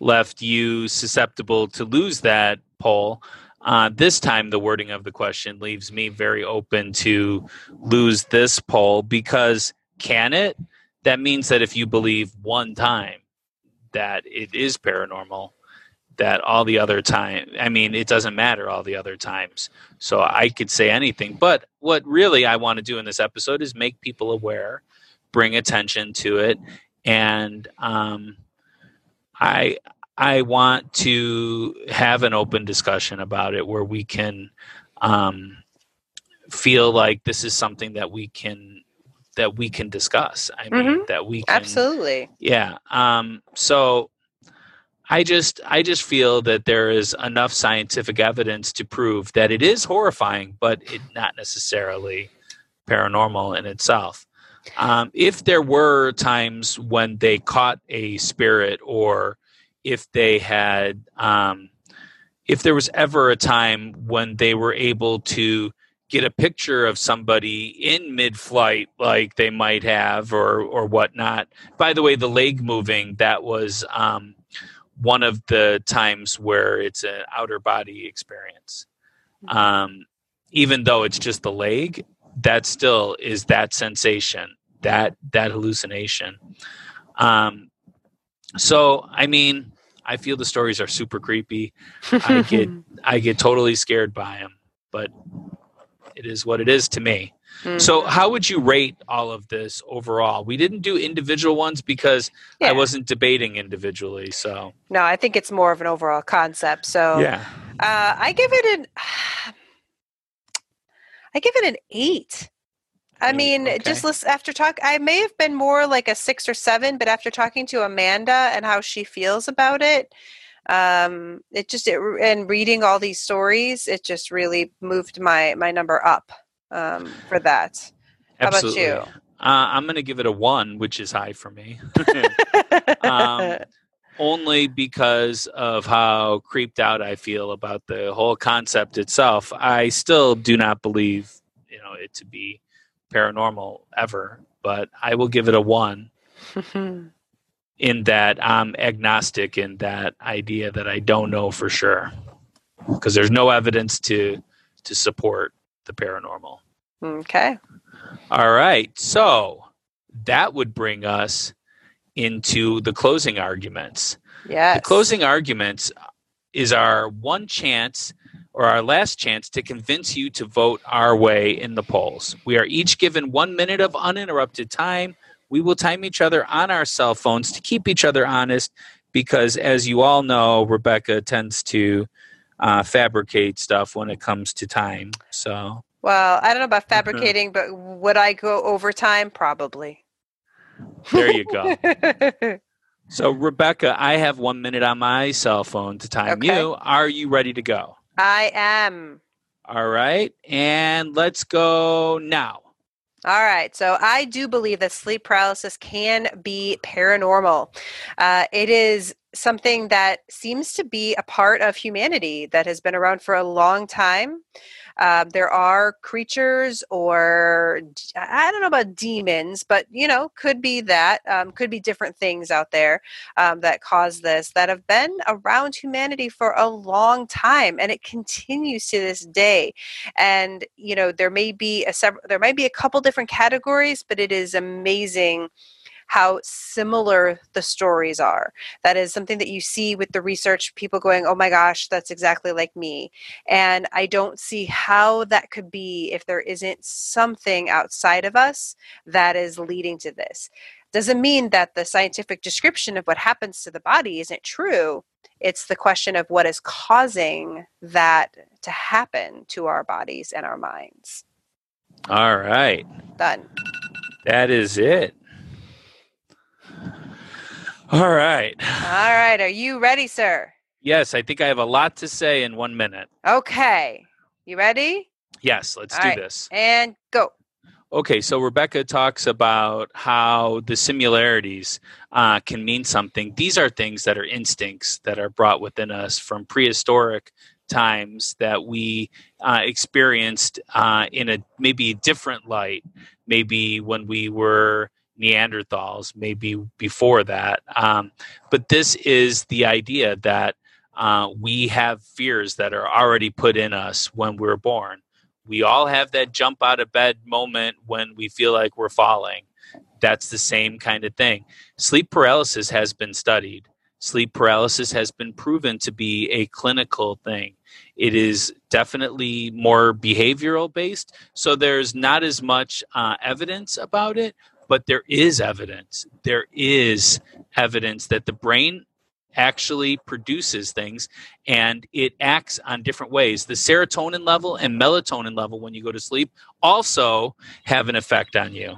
left you susceptible to lose that poll. Uh, this time, the wording of the question leaves me very open to lose this poll because can it? That means that if you believe one time that it is paranormal, that all the other time, I mean, it doesn't matter all the other times. So I could say anything. But what really I want to do in this episode is make people aware, bring attention to it, and um, I I want to have an open discussion about it where we can um, feel like this is something that we can that we can discuss. I mean, that we can Absolutely. yeah. Um, so I just I just feel that there is enough scientific evidence to prove that it is horrifying, but it not necessarily paranormal in itself. Um, if there were times when they caught a spirit, or if they had, um, if there was ever a time when they were able to get a picture of somebody in mid-flight, like they might have, or or whatnot. By the way, the leg moving that was um, one of the times where it's an outer body experience. Um, even though it's just the leg, that still is that sensation, that that hallucination. Um, so, I mean, I feel the stories are super creepy. I [LAUGHS] get I get totally scared by them, but it is what it is to me. So, Mhm. how would you rate all of this overall? We didn't do individual ones because I wasn't debating individually. So, no, I think it's more of an overall concept. So yeah. uh, I give it an [SIGHS] I give it an eight. I mean, okay. just listen, after talk, I may have been more like a six or seven, but after talking to Amanda and how she feels about it, um, it just it, and reading all these stories, it just really moved my my number up um, for that. How about you? Uh, I'm going to give it a one, which is high for me. [LAUGHS] [LAUGHS] um, only because of how creeped out I feel about the whole concept itself. I still do not believe, you know, it to be paranormal ever, but I will give it a one [LAUGHS] in that I'm agnostic in that idea that I don't know for sure because there's no evidence to to support the paranormal. okay. All right. So that would bring us into the closing arguments. Yes. The closing arguments is our one chance or our last chance to convince you to vote our way in the polls. We are each given one minute of uninterrupted time. We will time each other on our cell phones to keep each other honest because, as you all know, Rebecca tends to uh, fabricate stuff when it comes to time. So, Well, I don't know about Uh-huh. fabricating, but would I go overtime? Probably. there you go. [LAUGHS] So, Rebecca, I have one minute on my cell phone to time Okay. you. Are you ready to go? I am. All right. And let's go now. All right. So I do believe that sleep paralysis can be paranormal. Uh, it is something that seems to be a part of humanity that has been around for a long time. Um, there are creatures, or I don't know about demons, but you know, could be that, um, could be different things out there um, that cause this that have been around humanity for a long time, and it continues to this day. And you know there may be a several there might be a couple different categories but it is amazing how similar the stories are that is something that you see with the research people going oh my gosh that's exactly like me and i don't see how that could be if there isn't something outside of us that is leading to this doesn't mean that the scientific description of what happens to the body isn't true it's the question of what is causing that to happen to our bodies and our minds. All right. Done. That is it. All right. All right. Are you ready, sir? Yes, I think I have a lot to say in one minute. Okay. You ready? Yes, let's All do right. this. And go. Okay, so Rebecca talks about how the similarities uh, can mean something. These are things that are instincts that are brought within us from prehistoric times that we uh, experienced uh, in a maybe different light, maybe when we were Neanderthals, maybe before that. Um, but this is the idea that uh, we have fears that are already put in us when we're born we all have that jump out of bed moment when we feel like we're falling. That's the same kind of thing. Sleep paralysis has been studied. Sleep paralysis has been proven to be a clinical thing. It is definitely more behavioral based, so there's not as much uh, evidence about it, but there is evidence. There is evidence that the brain actually produces things and it acts on different ways. The serotonin level and melatonin level when you go to sleep also have an effect on you.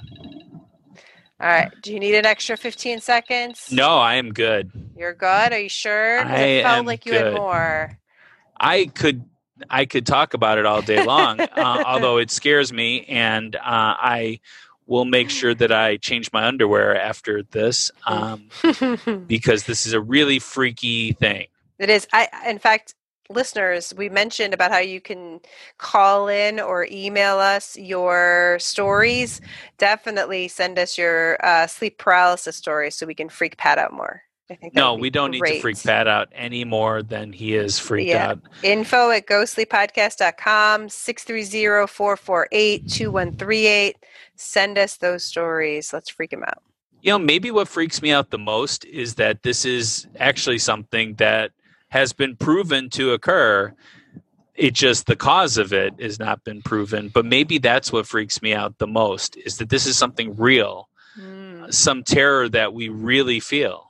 All right. Do you need an extra 15 seconds? No, I am good. You're good? Are you sure? I it felt am like you had more. I could I could talk about it all day long, [LAUGHS] uh, although it scares me, and uh, I will make sure that I change my underwear after this um, [LAUGHS] because this is a really freaky thing. It is. I in fact, listeners, we mentioned about how you can call in or email us your stories. Definitely send us your uh, sleep paralysis stories so we can freak Pat out more. I think No, we don't need to freak Pat out any more than he is freaked Yeah. out. Info at ghostlypodcast.com, 630-448-2138. Send us those stories. Let's freak them out. You know, maybe what freaks me out the most is that this is actually something that has been proven to occur. It just the cause of it has not been proven. But maybe that's what freaks me out the most is that this is something real, hmm. some terror that we really feel.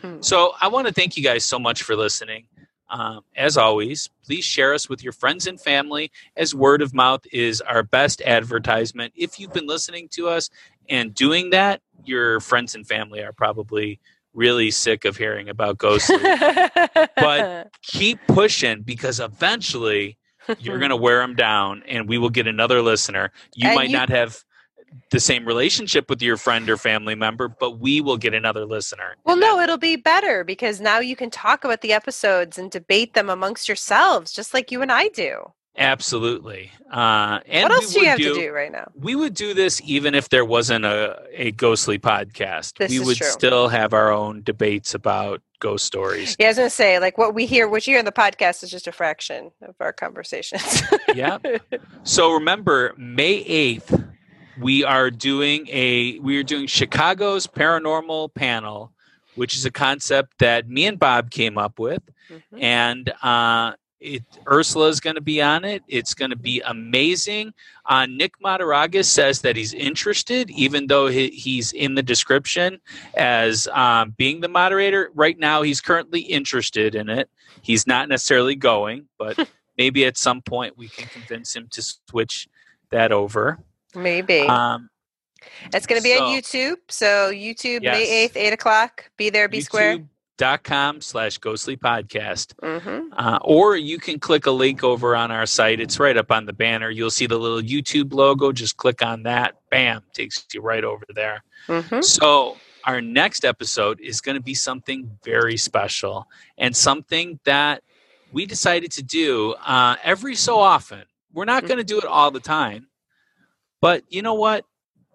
Hmm. So I want to thank you guys so much for listening. Um, as always, please share us with your friends and family, as word of mouth is our best advertisement. If you've been listening to us and doing that, your friends and family are probably really sick of hearing about ghostly. [LAUGHS] But- Keep pushing because eventually [LAUGHS] you're going to wear them down and we will get another listener. You And might you- not have the same relationship with your friend or family member, but we will get another listener. Well, no, it'll be better because now you can talk about the episodes and debate them amongst yourselves, just like you and I do. absolutely. Uh, and what else do you have to do right now? We would do this even if there wasn't a, a ghostly podcast. This we would true. still have our own debates about ghost stories. Yeah, I was going to say, like, what we hear, what you hear in the podcast is just a fraction of our conversations. yeah. [LAUGHS] So remember, May eighth, we are doing a we are doing Chicago's paranormal panel, which is a concept that me and Bob came up with, Mhm. and uh, it Ursula is going to be on it. It's going to be amazing. Uh, Nick Mataragas says that he's interested, even though he, he's in the description as um, being the moderator. Right now, he's currently interested in it. He's not necessarily going, but [LAUGHS] maybe at some point we can convince him to switch that over. Maybe. Um, it's going to be so- on YouTube. So, YouTube, May 8th, 8 o'clock. Be there, be square. YouTube.com slash ghostly podcast. hmm Uh, or you can click a link over on our site. It's right up on the banner. You'll see the little YouTube logo. Just click on that. Bam, takes you right over there. hmm So, our next episode is going to be something very special and something that we decided to do uh, every so often. We're not going to do it all the time, but you know what?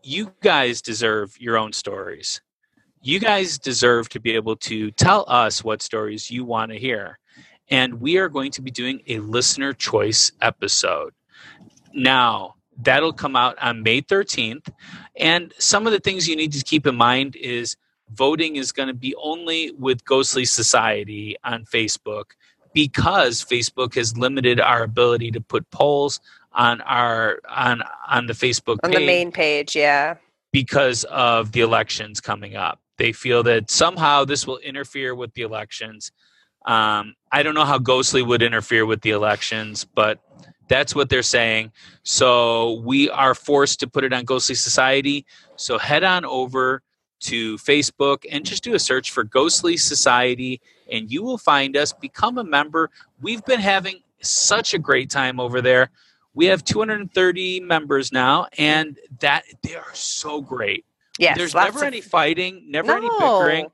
You guys deserve your own stories. You guys deserve to be able to tell us what stories you want to hear. And we are going to be doing a listener choice episode. Now, that'll come out on May 13th. And some of the things you need to keep in mind is voting is going to be only with Ghostly Society on Facebook because Facebook has limited our ability to put polls on our on on the Facebook On page the main page, yeah. because of the elections coming up. They feel that somehow this will interfere with the elections. Um, I don't know how Ghostly would interfere with the elections, but that's what they're saying. So we are forced to put it on Ghostly Society. So head on over to Facebook and just do a search for Ghostly Society, and you will find us. Become a member. We've been having such a great time over there. We have 230 members now, and that they are so great. Yeah, There's never of- any fighting, never any No. bickering.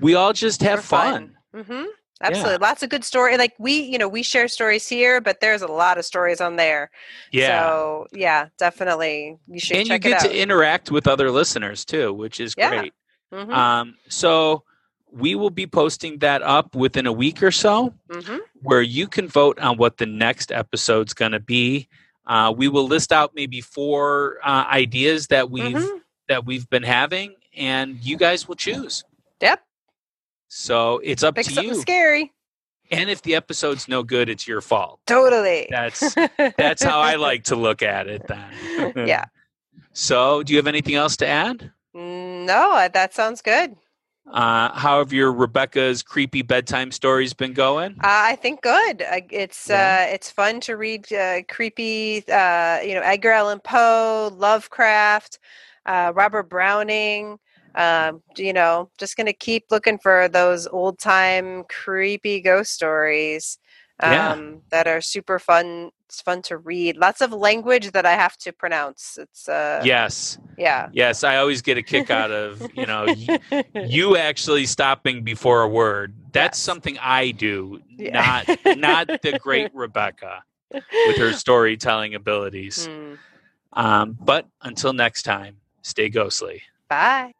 We all just have They're fun. Mm-hmm. Absolutely. Lots of good story. Like we, you know, we share stories here, but there's a lot of stories on there. Yeah. So yeah, definitely. You should and you get to interact with other listeners too, which is Yeah. great. Mhm, Um, so we will be posting that up within a week or so, mhm. where you can vote on what the next episode's going to be. Uh, we will list out maybe four uh, ideas that we've Mhm. that we've been having, and you guys will choose. Yep. So it's up Pick to something you. scary. And if the episode's no good, it's your fault. Totally. That's [LAUGHS] that's how I like to look at it. Then. yeah. [LAUGHS] So, do you have anything else to add? No, uh, that sounds good. Uh, how have your Rebecca's creepy bedtime stories been going? Uh, I think good. It's Yeah. uh, it's fun to read uh, creepy, uh, you know, Edgar Allan Poe, Lovecraft, uh, Robert Browning. Um, you know, just gonna keep looking for those old time creepy ghost stories um, Yeah. that are super fun. It's fun to read. Lots of language that I have to pronounce. It's uh, yes, yeah. yes. I always get a kick out of you know y- you [LAUGHS] actually stopping before a word. That's Yes. something I do, Yeah. not not the great [LAUGHS] Rebecca with her storytelling abilities. Hmm. Um, but until next time, stay ghostly. Bye.